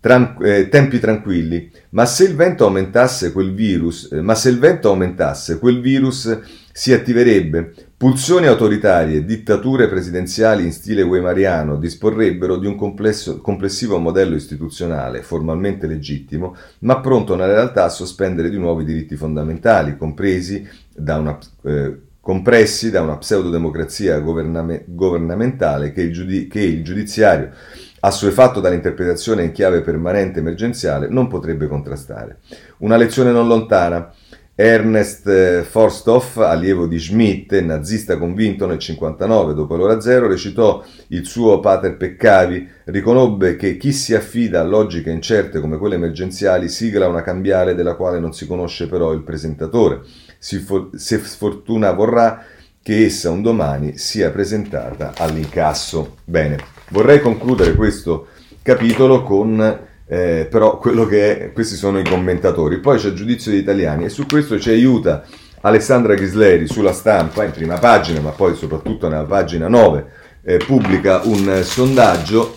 S1: Tran- eh, tempi tranquilli, ma se il vento aumentasse quel virus, eh, ma se il vento aumentasse, quel virus si attiverebbe. Pulsioni autoritarie, dittature presidenziali in stile weimariano disporrebbero di un complessivo modello istituzionale formalmente legittimo, ma pronto nella realtà a sospendere di nuovo i diritti fondamentali, compresi da una eh, compressi da una pseudodemocrazia govername- governamentale che il, giudi- che il giudiziario assuefatto dall'interpretazione in chiave permanente emergenziale, non potrebbe contrastare. Una lezione non lontana. Ernest eh, Forsthoff, allievo di Schmidt, nazista convinto nel 59, dopo l'ora zero, recitò il suo Pater Peccavi, riconobbe che chi si affida a logiche incerte come quelle emergenziali sigla una cambiale della quale non si conosce però il presentatore. Se fortuna vorrà che essa un domani sia presentata all'incasso. Bene. Vorrei concludere questo capitolo con eh, però quello che è, questi sono i commentatori. Poi c'è il giudizio degli italiani e su questo ci aiuta Alessandra Ghisleri sulla stampa, in prima pagina, ma poi soprattutto nella pagina 9, eh, pubblica un sondaggio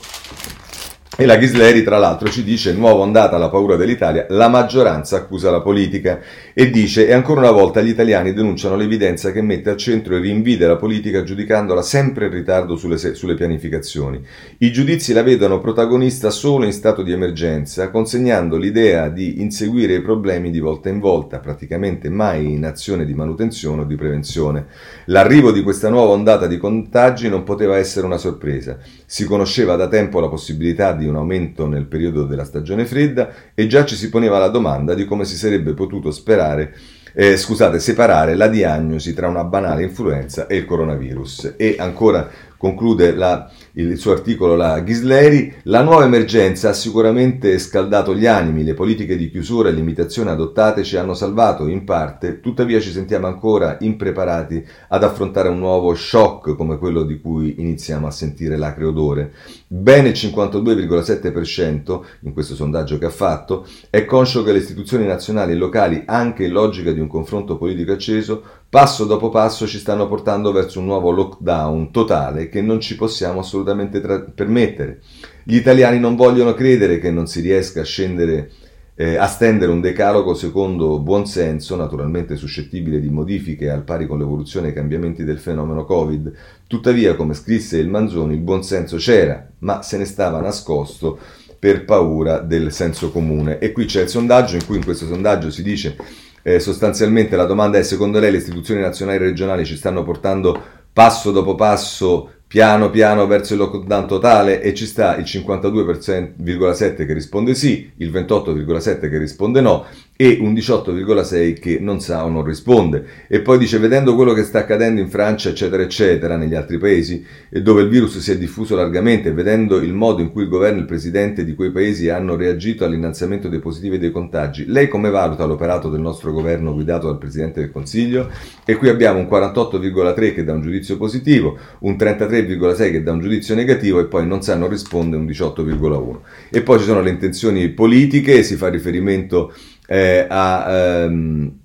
S1: e la Ghisleri, tra l'altro, ci dice, nuova ondata alla paura dell'Italia, la maggioranza accusa la politica e dice, e ancora una volta gli italiani denunciano l'evidenza che mette al centro i rinvii della politica giudicandola sempre in ritardo sulle, sulle pianificazioni. I giudizi la vedono protagonista solo in stato di emergenza, consegnando l'idea di inseguire i problemi di volta in volta, praticamente mai in azione di manutenzione o di prevenzione. L'arrivo di questa nuova ondata di contagi non poteva essere una sorpresa. Si conosceva da tempo la possibilità di un aumento nel periodo della stagione fredda e già ci si poneva la domanda di come si sarebbe potuto sperare eh, scusate, separare la diagnosi tra una banale influenza e il coronavirus. E ancora conclude la, il suo articolo la Ghisleri, la nuova emergenza ha sicuramente scaldato gli animi, le politiche di chiusura e limitazione adottate ci hanno salvato in parte, tuttavia ci sentiamo ancora impreparati ad affrontare un nuovo shock come quello di cui iniziamo a sentire l'acre odore. Bene il 52,7% in questo sondaggio che ha fatto è conscio che le istituzioni nazionali e locali, anche in logica di un confronto politico acceso, passo dopo passo ci stanno portando verso un nuovo lockdown totale che non ci possiamo assolutamente tra- permettere. Gli italiani non vogliono credere che non si riesca a scendere eh, a stendere un decalogo secondo buon senso, naturalmente suscettibile di modifiche al pari con l'evoluzione e i cambiamenti del fenomeno Covid. Tuttavia, come scrisse il Manzoni, il buon senso c'era, ma se ne stava nascosto per paura del senso comune. E qui c'è il sondaggio in cui in questo sondaggio si dice eh, sostanzialmente la domanda è secondo lei le istituzioni nazionali e regionali ci stanno portando passo dopo passo piano piano verso il lockdown totale e ci sta il 52,7 che risponde sì, il 28,7 che risponde no e un 18,6 che non sa o non risponde. E poi dice, vedendo quello che sta accadendo in Francia, eccetera, eccetera, negli altri paesi, dove il virus si è diffuso largamente, vedendo il modo in cui il governo e il presidente di quei paesi hanno reagito all'innalzamento dei positivi e dei contagi, lei come valuta l'operato del nostro governo guidato dal Presidente del Consiglio? E qui abbiamo un 48,3 che dà un giudizio positivo, un 33,6 che dà un giudizio negativo e poi non sanno rispondere un 18,1. E poi ci sono le intenzioni politiche, si fa riferimento eh, a, ehm,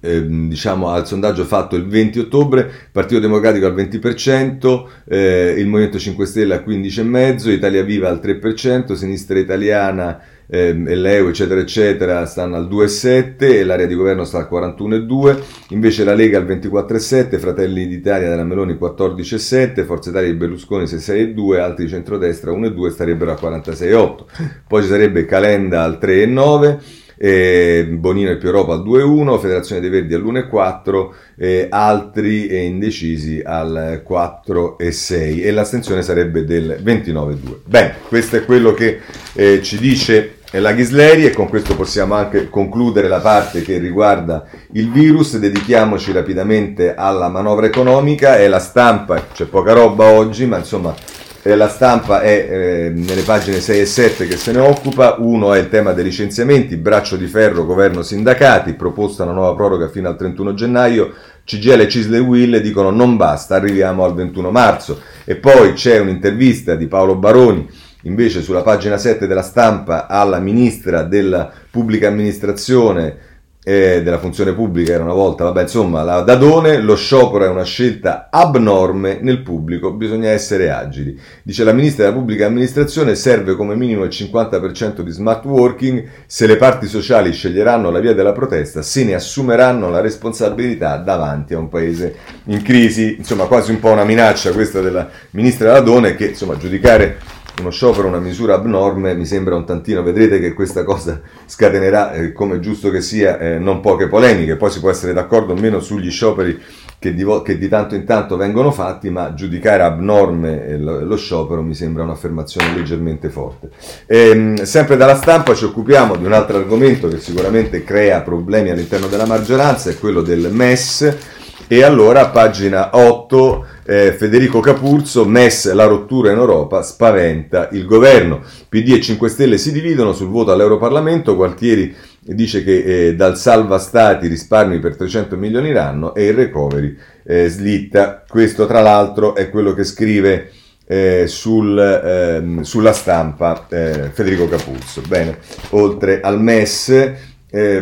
S1: ehm, diciamo, al sondaggio fatto il 20 ottobre, Partito Democratico al 20%, eh, il Movimento 5 Stelle al 15,5%, Italia Viva al 3%, Sinistra Italiana ehm, l'EU eccetera eccetera stanno al 2,7 e l'area di governo sta al 41,2 invece la Lega al 24,7 Fratelli d'Italia della Meloni 14,7 Forza Italia di Berlusconi 6,2 altri di centrodestra 1,2 starebbero a 46,8 poi ci sarebbe Calenda al 3,9 eh, Bonino e Più Europa al 2-1, Federazione dei Verdi all'1-4, eh, altri e indecisi al 4-6 e l'astensione sarebbe del 29-2. Bene, questo è quello che eh, ci dice la Ghisleri e con questo possiamo anche concludere la parte che riguarda il virus, dedichiamoci rapidamente alla manovra economica, è la stampa, c'è poca roba oggi, ma insomma eh, la stampa è eh, nelle pagine 6 e 7 che se ne occupa, uno è il tema dei licenziamenti, braccio di ferro, governo, sindacati, proposta una nuova proroga fino al 31 gennaio, CGL, Cisle e Will dicono non basta, arriviamo al 21 marzo. E poi c'è un'intervista di Paolo Baroni invece sulla pagina 7 della stampa alla ministra della pubblica amministrazione eh, della funzione pubblica era una volta, vabbè insomma, la Dadone, lo sciopero è una scelta abnorme nel pubblico, bisogna essere agili. Dice la ministra della pubblica amministrazione serve come minimo il 50% di smart working, se le parti sociali sceglieranno la via della protesta se ne assumeranno la responsabilità davanti a un paese in crisi, insomma quasi un po' una minaccia questa della ministra Dadone che insomma giudicare uno sciopero, una misura abnorme, mi sembra un tantino, vedrete che questa cosa scatenerà, eh, come giusto che sia, eh, non poche polemiche, poi si può essere d'accordo o meno sugli scioperi che di, che di, tanto in tanto vengono fatti, ma giudicare abnorme eh, lo, lo sciopero mi sembra un'affermazione leggermente forte. E, ehm, sempre dalla stampa ci occupiamo di un altro argomento che sicuramente crea problemi all'interno della maggioranza, è quello del MES, e allora pagina 8 eh, Federico Capurzo, MES, la rottura in Europa, spaventa il governo. PD e 5 Stelle si dividono sul voto all'Europarlamento, Gualtieri dice che eh, dal salva stati risparmi per 300 milioni l'anno e il recovery eh, slitta. Questo tra l'altro è quello che scrive eh, sul, ehm, sulla stampa eh, Federico Capuzzo. Bene, oltre al MES eh,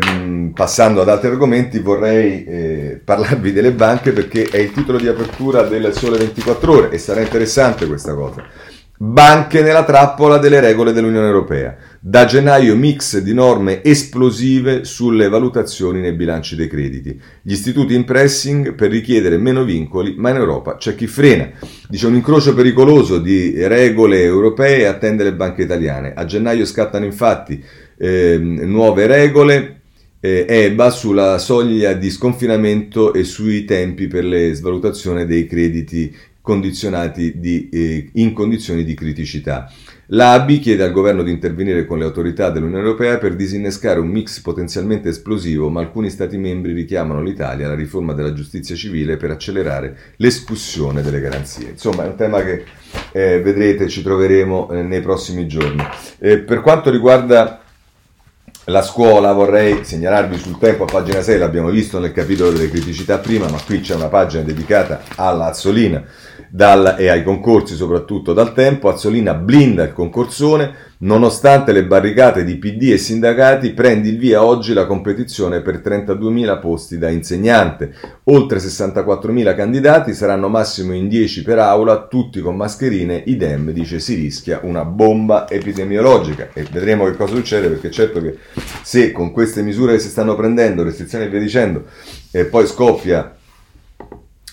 S1: passando ad altri argomenti vorrei eh, parlarvi delle banche perché è il titolo di apertura del Sole 24 ore e sarà interessante questa cosa. Banche nella trappola delle regole dell'Unione Europea. Da gennaio mix di norme esplosive sulle valutazioni nei bilanci dei crediti. Gli istituti in pressing per richiedere meno vincoli, ma in Europa c'è chi frena. Dice un incrocio pericoloso di regole europee attende le banche italiane. A gennaio scattano infatti eh, nuove regole, eh, EBA sulla soglia di sconfinamento e sui tempi per le svalutazioni dei crediti condizionati di, eh, in condizioni di criticità. L'ABI chiede al governo di intervenire con le autorità dell'Unione Europea per disinnescare un mix potenzialmente esplosivo, ma alcuni Stati membri richiamano l'Italia alla riforma della giustizia civile per accelerare l'escussione delle garanzie. Insomma, è un tema che eh, vedrete ci troveremo eh, nei prossimi giorni. Eh, per quanto riguarda la scuola vorrei segnalarvi sul tempo a pagina 6, l'abbiamo visto nel capitolo delle criticità prima, ma qui c'è una pagina dedicata alla Azzolina dal, e ai concorsi soprattutto dal tempo. Azzolina blinda il concorsone, nonostante le barricate di PD e sindacati prende il via oggi la competizione per 32.000 posti da insegnante. Oltre 64.000 candidati saranno massimo in 10 per aula, tutti con mascherine, idem dice si rischia una bomba epidemiologica e vedremo che cosa succede perché certo che se con queste misure che si stanno prendendo, restrizioni e via dicendo, e poi scoppia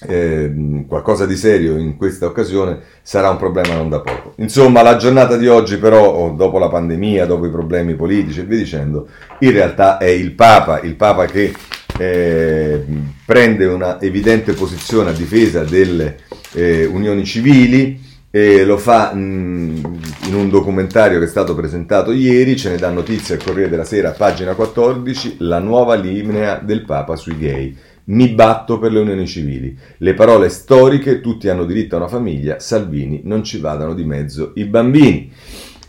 S1: eh, qualcosa di serio in questa occasione sarà un problema non da poco. Insomma, la giornata di oggi però, dopo la pandemia, dopo i problemi politici e via dicendo, in realtà è il Papa, il Papa che eh, prende una evidente posizione a difesa delle eh, unioni civili e lo fa mh, in un documentario che è stato presentato ieri, ce ne dà notizia al Corriere della Sera, pagina 14, la nuova linea del Papa sui gay. Mi batto per le unioni civili. Le parole storiche, tutti hanno diritto a una famiglia, Salvini, non ci vadano di mezzo i bambini.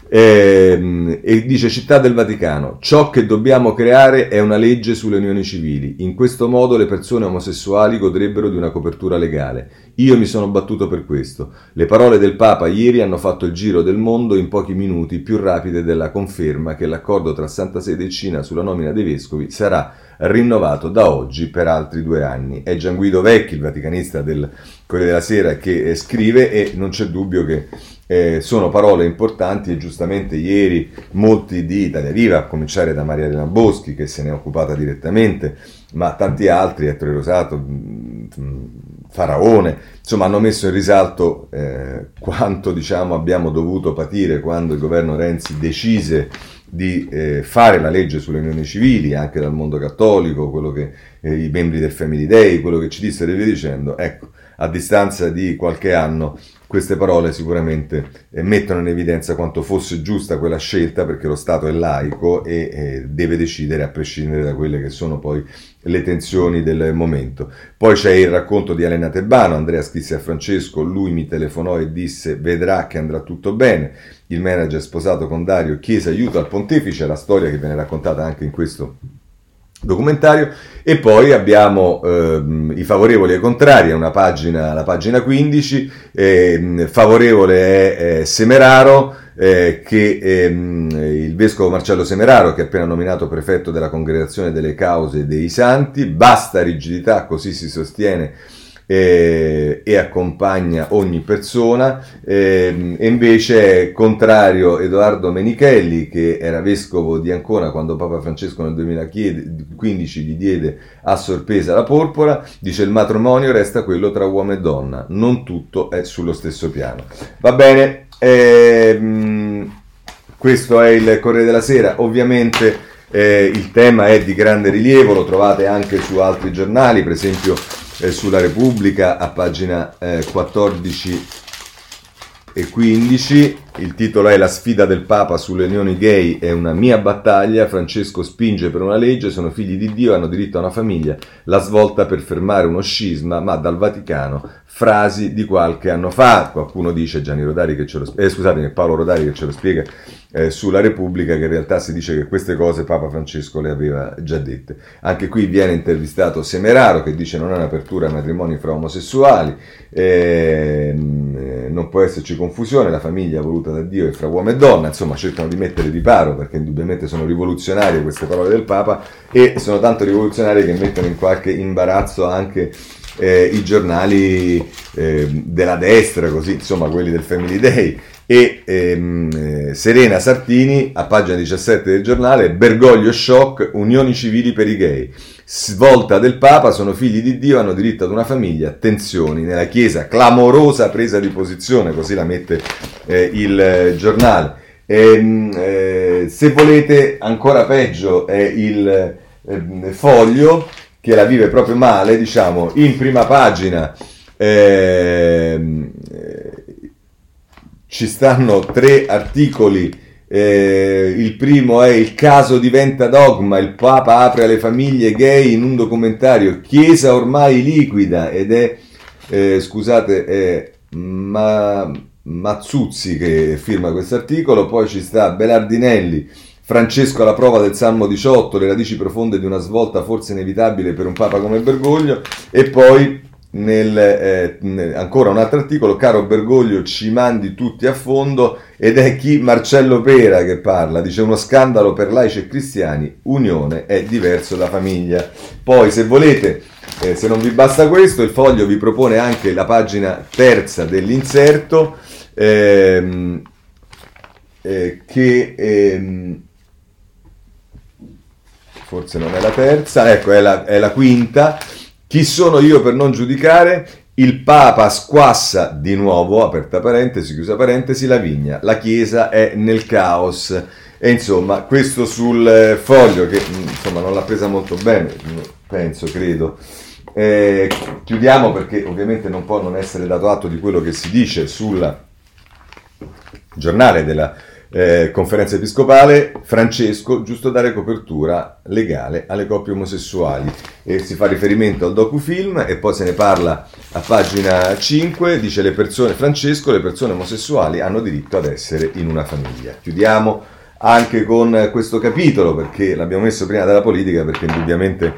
S1: E, e, dice Città del Vaticano, ciò che dobbiamo creare è una legge sulle unioni civili. In questo modo le persone omosessuali godrebbero di una copertura legale. Io mi sono battuto per questo. Le parole del Papa ieri hanno fatto il giro del mondo in pochi minuti, più rapide della conferma che l'accordo tra Santa Sede e Cina sulla nomina dei vescovi sarà rinnovato da oggi per altri due anni. È Gian Guido Vecchi, il vaticanista del Corriere della Sera, che eh, scrive e non c'è dubbio che eh, sono parole importanti e giustamente ieri molti di Italia Viva, a cominciare da Maria Elena Boschi che se ne è occupata direttamente, ma tanti altri, Ettore Rosato, mm, Faraone, insomma hanno messo in risalto eh, quanto diciamo, abbiamo dovuto patire quando il governo Renzi decise di eh, fare la legge sulle unioni civili anche dal mondo cattolico, quello che eh, i membri del Family Day, quello che ci dissero e via dicendo, ecco, a distanza di qualche anno queste parole sicuramente eh, mettono in evidenza quanto fosse giusta quella scelta perché lo Stato è laico e eh, deve decidere a prescindere da quelle che sono poi le tensioni del momento. Poi c'è il racconto di Elena Tebano, Andrea scrisse a Francesco, lui mi telefonò e disse vedrà che andrà tutto bene, il manager sposato con Dario chiese aiuto al pontefice, la storia che viene raccontata anche in questo documentario e poi abbiamo ehm, i favorevoli e i contrari, è una pagina, la pagina 15, eh, favorevole è, è Semeraro, eh, che ehm, il vescovo Marcello Semeraro, che è appena nominato prefetto della Congregazione delle Cause dei Santi, basta rigidità, così si sostiene eh, e accompagna ogni persona, eh, e invece contrario Edoardo Menichelli, che era vescovo di Ancona quando Papa Francesco nel 2015 gli diede a sorpresa la porpora, dice il matrimonio resta quello tra uomo e donna, non tutto è sullo stesso piano. Va bene, ehm, questo è il Corriere della Sera, ovviamente eh, il tema è di grande rilievo, lo trovate anche su altri giornali, per esempio sulla Repubblica a pagina eh, 14 e 15. Il titolo è La sfida del Papa sulle unioni gay è una mia battaglia. Francesco spinge per una legge, sono figli di Dio, hanno diritto a una famiglia. La svolta per fermare uno scisma, ma dal Vaticano frasi di qualche anno fa. Qualcuno dice Gianni Rodari che ce lo eh, scusate, Paolo Rodari che ce lo spiega eh, sulla Repubblica, che in realtà si dice che queste cose Papa Francesco le aveva già dette. Anche qui viene intervistato Semeraro che dice non è un'apertura ai matrimoni fra omosessuali. Eh, non può esserci confusione, la famiglia voluta da Dio è fra uomo e donna, insomma cercano di mettere riparo perché indubbiamente sono rivoluzionarie queste parole del Papa e sono tanto rivoluzionarie che mettono in qualche imbarazzo anche eh, i giornali eh, della destra, così insomma quelli del Family Day. E ehm, eh, Serena Sartini a pagina 17 del giornale Bergoglio shock, unioni civili per i gay svolta del Papa, sono figli di Dio, hanno diritto ad una famiglia, tensioni nella Chiesa, clamorosa presa di posizione, così la mette eh, il eh, giornale. E, ehm, eh, se volete, ancora peggio è il eh, foglio che la vive proprio male, diciamo, in prima pagina. Ehm, eh, ci stanno tre articoli eh, il primo è Il caso diventa dogma, il Papa apre alle famiglie gay in un documentario, Chiesa ormai liquida ed è, eh, scusate, è Ma, Mazzuzzi che firma questo articolo, poi ci sta Belardinelli, Francesco alla prova del Salmo 18, le radici profonde di una svolta forse inevitabile per un Papa come Bergoglio e poi nel, eh, nel, ancora un altro articolo, caro Bergoglio, ci mandi tutti a fondo ed è chi Marcello Pera che parla, dice uno scandalo per laici e cristiani, unione è diverso da famiglia. Poi se volete, eh, se non vi basta questo, il foglio vi propone anche la pagina terza dell'inserto ehm, eh, che... Ehm, forse non è la terza, ecco è la, è la quinta, chi sono io per non giudicare? Il Papa squassa di nuovo, aperta parentesi, chiusa parentesi, la vigna. La Chiesa è nel caos. E insomma, questo sul eh, foglio, che mm, insomma non l'ha presa molto bene, penso, credo. Eh, chiudiamo perché ovviamente non può non essere dato atto di quello che si dice sul giornale della eh, conferenza episcopale, Francesco, giusto dare copertura legale alle coppie omosessuali. E si fa riferimento al docufilm e poi se ne parla a pagina 5, dice le persone, Francesco, le persone omosessuali hanno diritto ad essere in una famiglia. Chiudiamo anche con questo capitolo perché l'abbiamo messo prima della politica perché indubbiamente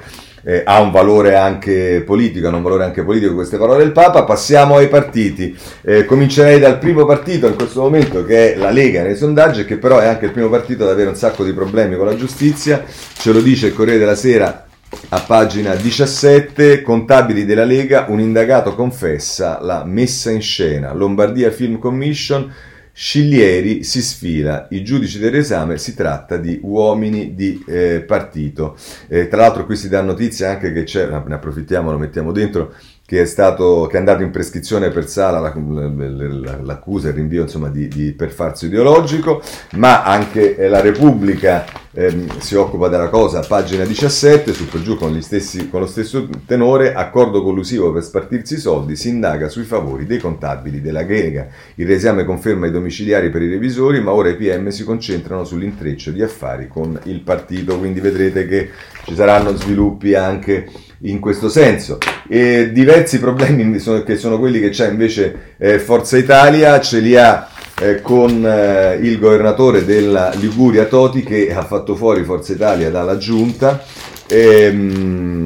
S1: eh, ha un valore anche politico, hanno un valore anche politico queste parole del Papa. Passiamo ai partiti. Eh, comincerei dal primo partito in questo momento che è la Lega nei sondaggi, che però è anche il primo partito ad avere un sacco di problemi con la giustizia. Ce lo dice il Corriere della Sera a pagina 17, contabili della Lega, un indagato confessa la messa in scena. Lombardia Film Commission Sciglieri si sfila, i giudici dell'esame si tratta di uomini di eh, partito. Eh, tra l'altro qui si dà notizia anche che c'è, ne approfittiamo, lo mettiamo dentro, che è, stato, che è andato in prescrizione per Sala l'accusa, il rinvio insomma, di, di perfarso ideologico, ma anche eh, la Repubblica ehm, si occupa della cosa, pagina 17, su per giù con, stessi, con, lo stesso tenore, accordo collusivo per spartirsi i soldi, si indaga sui favori dei contabili della Grega. Il reesame conferma i domiciliari per i revisori, ma ora i PM si concentrano sull'intreccio di affari con il partito, quindi vedrete che ci saranno sviluppi anche in questo senso. E diversi problemi che sono quelli che c'è invece eh, Forza Italia, ce li ha eh, con eh, il governatore della Liguria Toti che ha fatto fuori Forza Italia dalla giunta. Ehm, eh,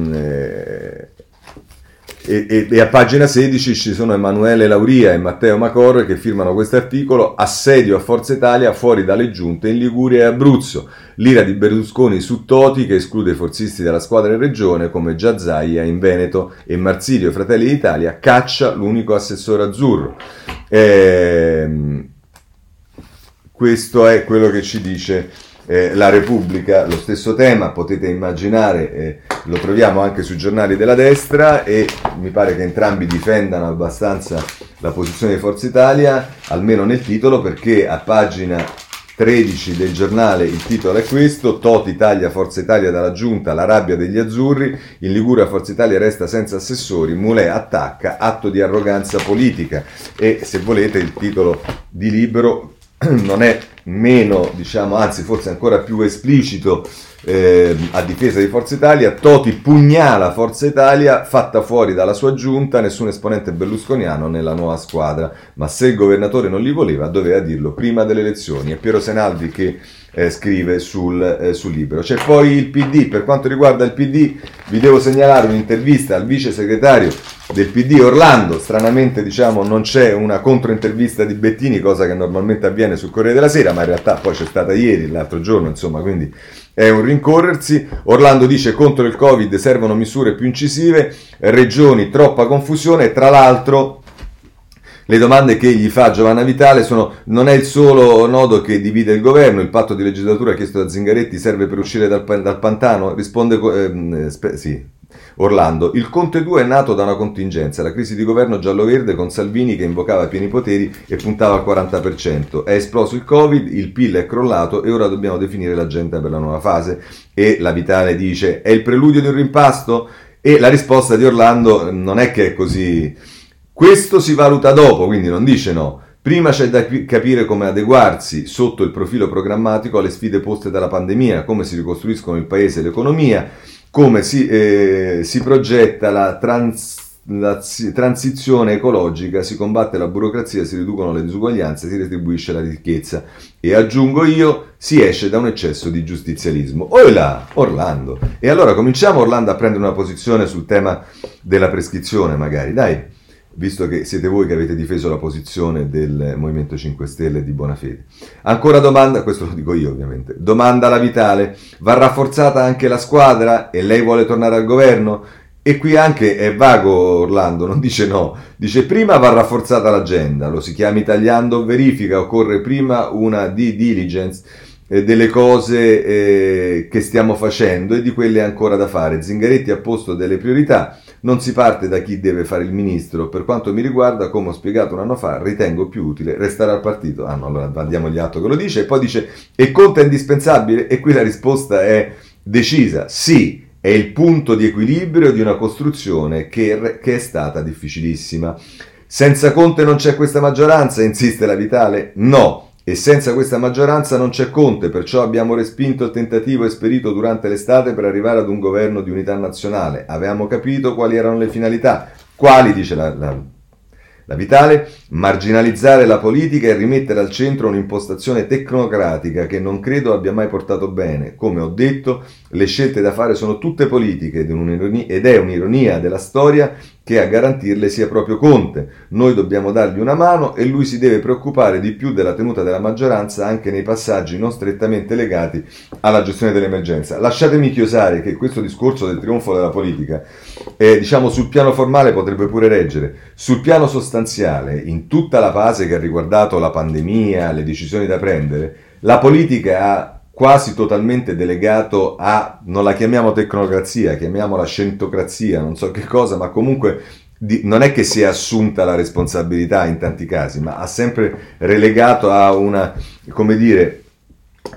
S1: e, e, e, a pagina 16 ci sono Emanuele Lauria e Matteo Macor che firmano questo articolo assedio a Forza Italia fuori dalle giunte in Liguria e Abruzzo. L'ira di Berlusconi su Toti che esclude i forzisti dalla squadra in regione come Giazzaia in Veneto e Marsilio Fratelli d'Italia caccia l'unico assessore azzurro. Ehm, questo è quello che ci dice eh, la Repubblica, lo stesso tema, potete immaginare, eh, lo troviamo anche sui giornali della destra e mi pare che entrambi difendano abbastanza la posizione di Forza Italia, almeno nel titolo, perché a pagina 13 del giornale il titolo è questo, Toti taglia Forza Italia dalla giunta, la rabbia degli azzurri, in Liguria Forza Italia resta senza assessori, Mulè attacca, atto di arroganza politica. E se volete il titolo di libro non è meno, diciamo, anzi forse ancora più esplicito eh, a difesa di Forza Italia, Toti pugnala Forza Italia, fatta fuori dalla sua giunta, nessun esponente berlusconiano nella nuova squadra, ma se il governatore non li voleva doveva dirlo prima delle elezioni. È Piero Senaldi che eh, scrive sul, eh, sul, libro. C'è poi il PD, per quanto riguarda il PD vi devo segnalare un'intervista al vice segretario del PD Orlando, stranamente diciamo non c'è una controintervista di Bettini, cosa che normalmente avviene sul Corriere della Sera, ma in realtà poi c'è stata ieri, l'altro giorno, insomma, quindi è un rincorrersi. Orlando dice contro il Covid servono misure più incisive, regioni troppa confusione, tra l'altro le domande che gli fa Giovanna Vitale sono non è il solo nodo che divide il governo, il patto di legislatura chiesto da Zingaretti serve per uscire dal, dal pantano? Risponde spe, sì, Orlando. Il Conte 2 è nato da una contingenza, la crisi di governo giallo-verde con Salvini che invocava pieni poteri e puntava al 40%. È esploso il Covid, il PIL è crollato e ora dobbiamo definire l'agenda per la nuova fase. E la Vitale dice: è il preludio di un rimpasto? E la risposta di Orlando non è che è così questo si valuta dopo, quindi non dice no. Prima c'è da capire come adeguarsi sotto il profilo programmatico alle sfide poste dalla pandemia, come si ricostruiscono il paese e l'economia, come si, eh, si progetta la, trans, la transizione ecologica, si combatte la burocrazia, si riducono le disuguaglianze, si retribuisce la ricchezza. E aggiungo io, si esce da un eccesso di giustizialismo. Oh là, Orlando. E allora cominciamo Orlando a prendere una posizione sul tema della prescrizione, magari, dai visto che siete voi che avete difeso la posizione del Movimento 5 Stelle di buona fede. Ancora domanda, questo lo dico io ovviamente, domanda alla Vitale, va rafforzata anche la squadra e lei vuole tornare al governo? E qui anche è vago Orlando, non dice no, dice prima va rafforzata l'agenda, lo si chiama tagliando verifica, occorre prima una di diligence eh, delle cose eh, che stiamo facendo e di quelle ancora da fare. Zingaretti ha posto delle priorità non si parte da chi deve fare il ministro. Per quanto mi riguarda, come ho spiegato un anno fa, ritengo più utile restare al partito. Ah no, allora andiamo agli atto che lo dice. E poi dice, e Conte è indispensabile? E qui la risposta è decisa. Sì, è il punto di equilibrio di una costruzione che, che è stata difficilissima. Senza Conte non c'è questa maggioranza, insiste la Vitale? No. E senza questa maggioranza non c'è Conte, perciò abbiamo respinto il tentativo esperito durante l'estate per arrivare ad un governo di unità nazionale. Avevamo capito quali erano le finalità. Quali, dice la, la la Vitale, marginalizzare la politica e rimettere al centro un'impostazione tecnocratica che non credo abbia mai portato bene. Come ho detto, le scelte da fare sono tutte politiche ed è un'ironia della storia che a garantirle sia proprio Conte. Noi dobbiamo dargli una mano e lui si deve preoccupare di più della tenuta della maggioranza anche nei passaggi non strettamente legati alla gestione dell'emergenza. Lasciatemi chiosare che questo discorso del trionfo della politica, eh, diciamo sul piano formale potrebbe pure reggere, sul piano sostanziale, in tutta la fase che ha riguardato la pandemia, le decisioni da prendere, la politica ha quasi totalmente delegato a, non la chiamiamo tecnocrazia, chiamiamola scentocrazia, non so che cosa, ma comunque di, non è che si è assunta la responsabilità in tanti casi, ma ha sempre relegato a una, come dire,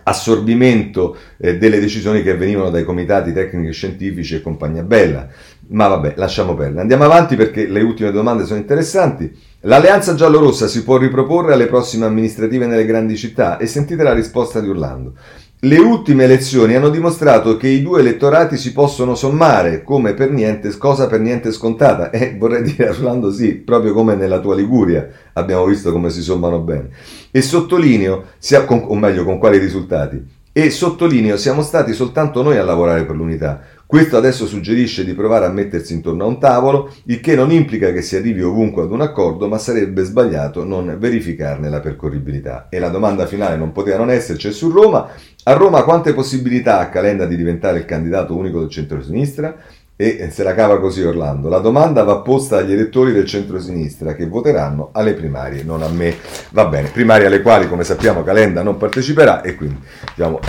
S1: assorbimento eh, delle decisioni che venivano dai comitati tecnici e scientifici e compagnia bella. Ma vabbè, lasciamo perdere. Andiamo avanti perché le ultime domande sono interessanti. L'alleanza giallorossa si può riproporre alle prossime amministrative nelle grandi città? E sentite la risposta di Orlando. Le ultime elezioni hanno dimostrato che i due elettorati si possono sommare come per niente, cosa per niente scontata. E eh, vorrei dire Orlando sì, proprio come nella tua Liguria abbiamo visto come si sommano bene. E sottolineo, sia, con, o meglio con quali risultati. E sottolineo, siamo stati soltanto noi a lavorare per l'unità. Questo adesso suggerisce di provare a mettersi intorno a un tavolo, il che non implica che si arrivi ovunque ad un accordo, ma sarebbe sbagliato non verificarne la percorribilità. E la domanda finale non poteva non esserci su Roma. A Roma quante possibilità ha Calenda di diventare il candidato unico del centro-sinistra? E se la cava così Orlando. La domanda va posta agli elettori del centro-sinistra che voteranno alle primarie, non a me. Va bene, primarie alle quali, come sappiamo, Calenda non parteciperà e quindi diciamo,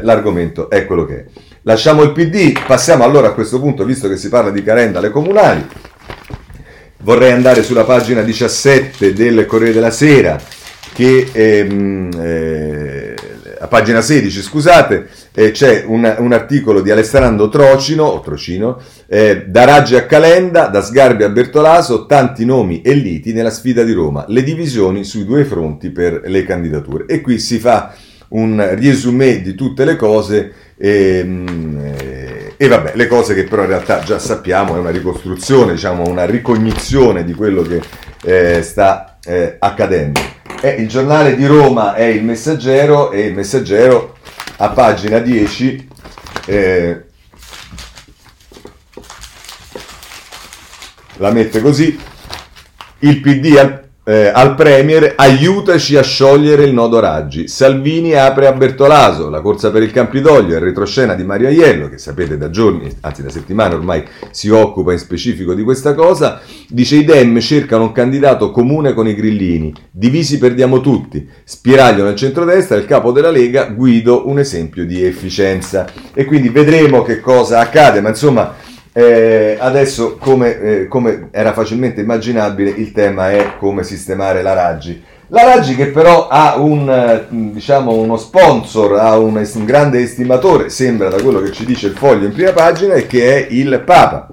S1: l'argomento è quello che è. Lasciamo il PD, passiamo allora a questo punto, visto che si parla di Calenda alle comunali. Vorrei andare sulla pagina 17 del Corriere della Sera che ehm, eh, a pagina 16, scusate, eh, c'è un, un, articolo di Alessandro Trocino, Trocino, eh, da Raggi a Calenda, da Sgarbi a Bertolaso, tanti nomi e liti nella sfida di Roma, le divisioni sui due fronti per le candidature. E qui si fa un riesumé di tutte le cose e, ehm, eh, e, vabbè, le cose che però in realtà già sappiamo, è una ricostruzione, diciamo una ricognizione di quello che eh, sta eh, accadendo. Eh, il giornale di Roma è il Messaggero e il Messaggero a pagina 10 eh, la mette così il PD al eh, al Premier aiutaci a sciogliere il nodo Raggi. Salvini apre a Bertolaso, la corsa per il Campidoglio, il retroscena di Mario Aiello, che sapete da giorni, anzi da settimane ormai si occupa in specifico di questa cosa, dice i Dem cercano un candidato comune con i grillini, divisi perdiamo tutti, spiraglio nel centrodestra, il capo della Lega, Guido, un esempio di efficienza. E quindi vedremo che cosa accade, ma insomma eh, adesso, come, eh, come, era facilmente immaginabile, il tema è come sistemare la Raggi. La Raggi che però ha un, eh, diciamo, uno sponsor, ha un, un grande estimatore, sembra da quello che ci dice il foglio in prima pagina, e che è il Papa.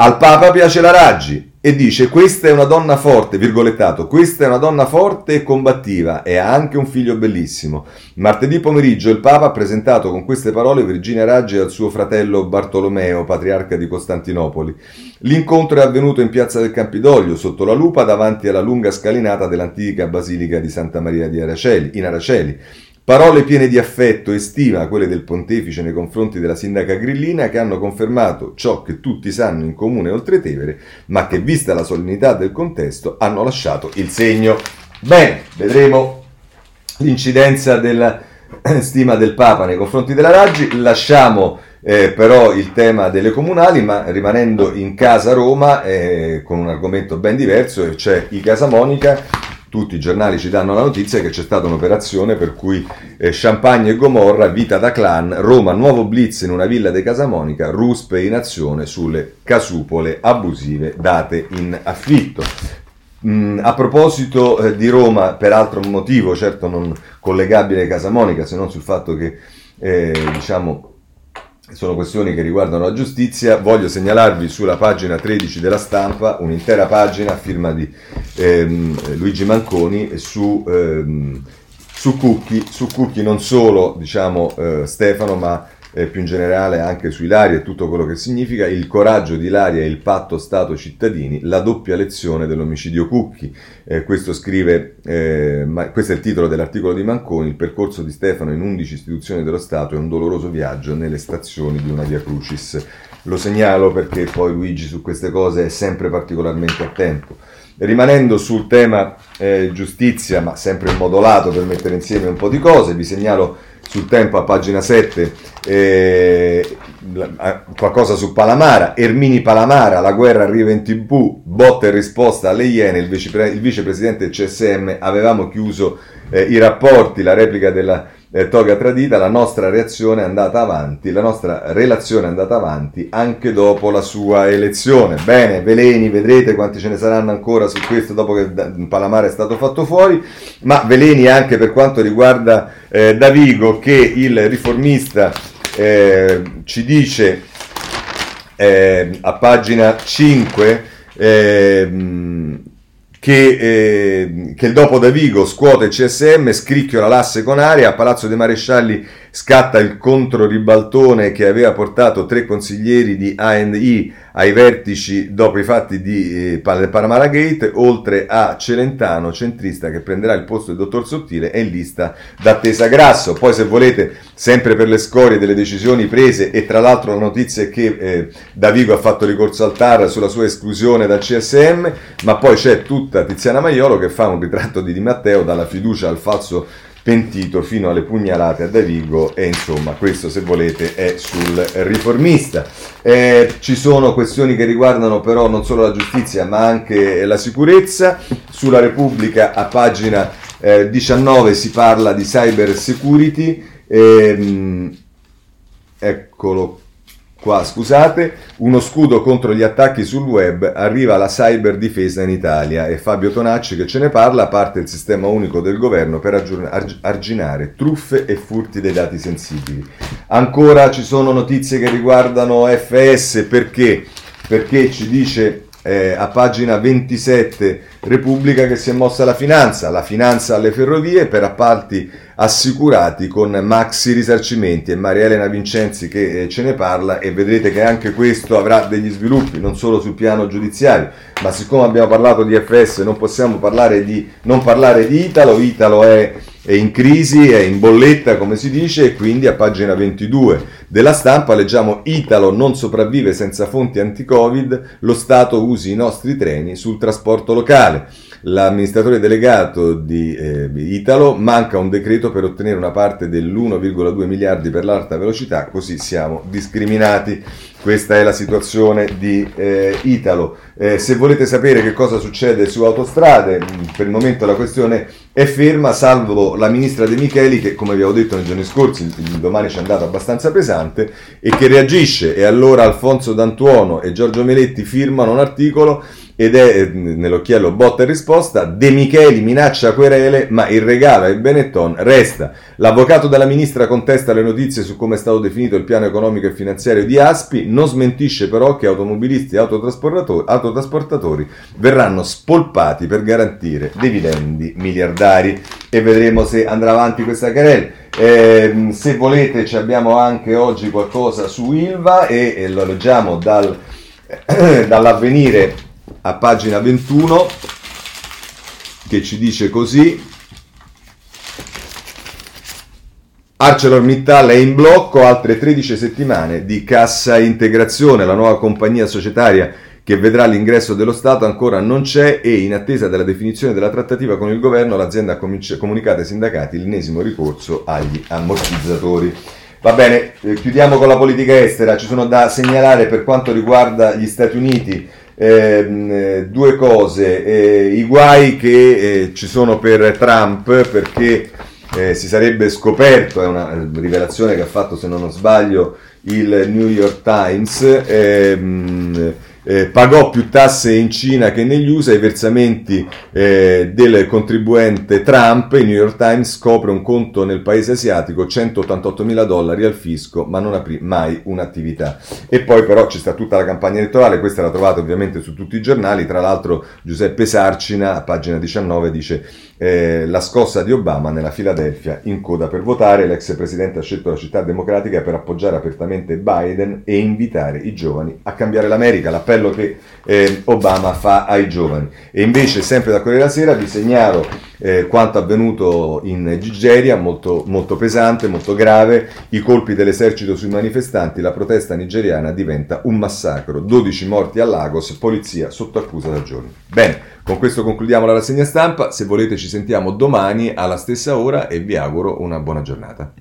S1: Al Papa piace la Raggi, e dice questa è una donna forte, virgolettato, questa è una donna forte e combattiva e ha anche un figlio bellissimo. Martedì pomeriggio il Papa ha presentato con queste parole Virginia Raggi al suo fratello Bartolomeo, patriarca di Costantinopoli. L'incontro è avvenuto in piazza del Campidoglio, sotto la lupa, davanti alla lunga scalinata dell'antica basilica di Santa Maria di Araceli, in Araceli. Parole piene di affetto e stima, quelle del pontefice nei confronti della sindaca Grillina, che hanno confermato ciò che tutti sanno in comune oltre Tevere, ma che, vista la solennità del contesto, hanno lasciato il segno. Bene, vedremo l'incidenza della stima del Papa nei confronti della Raggi. Lasciamo eh, però il tema delle comunali, ma rimanendo in casa Roma eh, con un argomento ben diverso, cioè i Casa Monica tutti i giornali ci danno la notizia che c'è stata un'operazione per cui eh, Champagne e Gomorra, vita da clan, Roma, nuovo blitz in una villa di Casamonica, ruspe in azione sulle casupole abusive date in affitto. Mm, a proposito eh, di Roma, per altro motivo, certo non collegabile a Casamonica, se non sul fatto che eh, diciamo sono questioni che riguardano la giustizia. Voglio segnalarvi sulla pagina 13 della stampa un'intera pagina a firma di ehm, Luigi Manconi su, ehm, su, Cucchi, su Cucchi non solo diciamo, eh, Stefano, ma eh, più in generale anche su Ilaria e tutto quello che significa, il coraggio di Ilaria e il patto Stato-cittadini, la doppia lezione dell'omicidio Cucchi. Eh, questo, scrive, eh, ma, questo è il titolo dell'articolo di Manconi, il percorso di Stefano in 11 istituzioni dello Stato è un doloroso viaggio nelle stazioni di una via Crucis. Lo segnalo perché poi Luigi su queste cose è sempre particolarmente attento. Rimanendo sul tema eh, giustizia, ma sempre in modo lato per mettere insieme un po' di cose, vi segnalo sul tempo a pagina 7 eh, qualcosa su Palamara, Ermini Palamara, la guerra arriva in tv, botta e risposta alle Iene, il, vicepre- il vicepresidente del CSM, avevamo chiuso eh, i rapporti, la replica della eh, toga tradita, la nostra reazione è andata avanti, la nostra relazione è andata avanti anche dopo la sua elezione. Bene, veleni, vedrete quanti ce ne saranno ancora su questo dopo che Palamare è stato fatto fuori, ma veleni anche per quanto riguarda eh, Davigo che il riformista eh, ci dice eh, a pagina 5 eh, che, eh, che, il dopo Davigo scuote il CSM, scricchiola l'asse con aria, a Palazzo dei Marescialli scatta il controribaltone che aveva portato tre consiglieri di ANI ai vertici dopo i fatti di eh, Paramara Gate, oltre a Celentano, centrista, che prenderà il posto del dottor Sottile, è in lista d'attesa Grasso. Poi se volete, sempre per le scorie delle decisioni prese, e tra l'altro la notizia è che eh, Davigo ha fatto ricorso al TAR sulla sua esclusione dal CSM, ma poi c'è tutta Tiziana Maiolo che fa un ritratto di Di Matteo dalla fiducia al falso pentito fino alle pugnalate a Davigo e insomma questo se volete è sul riformista. Eh, ci sono questioni che riguardano però non solo la giustizia ma anche la sicurezza. Sulla Repubblica a pagina eh, 19 si parla di cyber security. Ehm, eccolo Qua, scusate, uno scudo contro gli attacchi sul web, arriva la cyber difesa in Italia e Fabio Tonacci che ce ne parla, parte il sistema unico del governo per arginare truffe e furti dei dati sensibili. Ancora ci sono notizie che riguardano FS perché? Perché ci dice eh, a pagina 27 Repubblica che si è mossa la finanza, la finanza alle ferrovie per appalti assicurati con maxi risarcimenti. E Maria Elena Vincenzi che eh, ce ne parla e vedrete che anche questo avrà degli sviluppi non solo sul piano giudiziario ma siccome abbiamo parlato di FS non possiamo parlare di, non parlare di Italo, Italo è, è in crisi, è in bolletta come si dice e quindi a pagina 22 della stampa leggiamo Italo non sopravvive senza fonti anti-Covid, lo Stato usi i nostri treni sul trasporto locale l'amministratore delegato di eh, Italo manca un decreto per ottenere una parte dell'1,2 miliardi per l'alta velocità, così siamo discriminati. Questa è la situazione di eh, Italo. Eh, se volete sapere che cosa succede su autostrade, mm, per il momento la questione è ferma, salvo la ministra De Micheli che, come vi avevo detto nei giorni scorsi, il domani ci è andato abbastanza pesante, e che reagisce. E allora Alfonso D'Antuono e Giorgio Meletti firmano un articolo ed è eh, nell'occhiello botta e risposta, De Micheli minaccia querele ma il regalo ai Benetton resta. L'avvocato della ministra contesta le notizie su come è stato definito il piano economico e finanziario di Aspi, non smentisce però che automobilisti e autotrasportatori, autotrasportatori verranno spolpati per garantire dividendi miliardari e vedremo se andrà avanti questa querela. Eh, se volete abbiamo anche oggi qualcosa su Ilva e, e lo leggiamo dal, dall'avvenire a pagina 21 che ci dice così ArcelorMittal è in blocco altre 13 settimane di cassa integrazione, la nuova compagnia societaria che vedrà l'ingresso dello Stato ancora non c'è e in attesa della definizione della trattativa con il governo l'azienda ha comunicato ai sindacati l'ennesimo ricorso agli ammortizzatori. Va bene, eh, chiudiamo con la politica estera, ci sono da segnalare per quanto riguarda gli Stati Uniti eh, due cose, eh, i guai che eh, ci sono per Trump perché eh, si sarebbe scoperto, è una rivelazione che ha fatto se non sbaglio il New York Times, ehm, eh, pagò più tasse in Cina che negli USA, i versamenti eh, del contribuente Trump, il New York Times scopre un conto nel paese asiatico, 188 mila dollari al fisco, ma non aprì mai un'attività. E poi però ci sta tutta la campagna elettorale, questa la trovate ovviamente su tutti i giornali, tra l'altro Giuseppe Sarcina, a pagina 19, dice eh, la scossa di Obama nella Filadelfia in coda per votare, l'ex presidente ha scelto la città democratica per appoggiare apertamente Biden e invitare i giovani a cambiare l'America, l'appello che eh, Obama fa ai giovani. E invece, sempre da Corriere della Sera, vi segnalo eh, quanto avvenuto in Nigeria, molto, molto pesante, molto grave, i colpi dell'esercito sui manifestanti, la protesta nigeriana diventa un massacro, 12 morti a Lagos, polizia sotto accusa da giorni. Bene. Con questo concludiamo la rassegna stampa, se volete ci sentiamo domani alla stessa ora e vi auguro una buona giornata.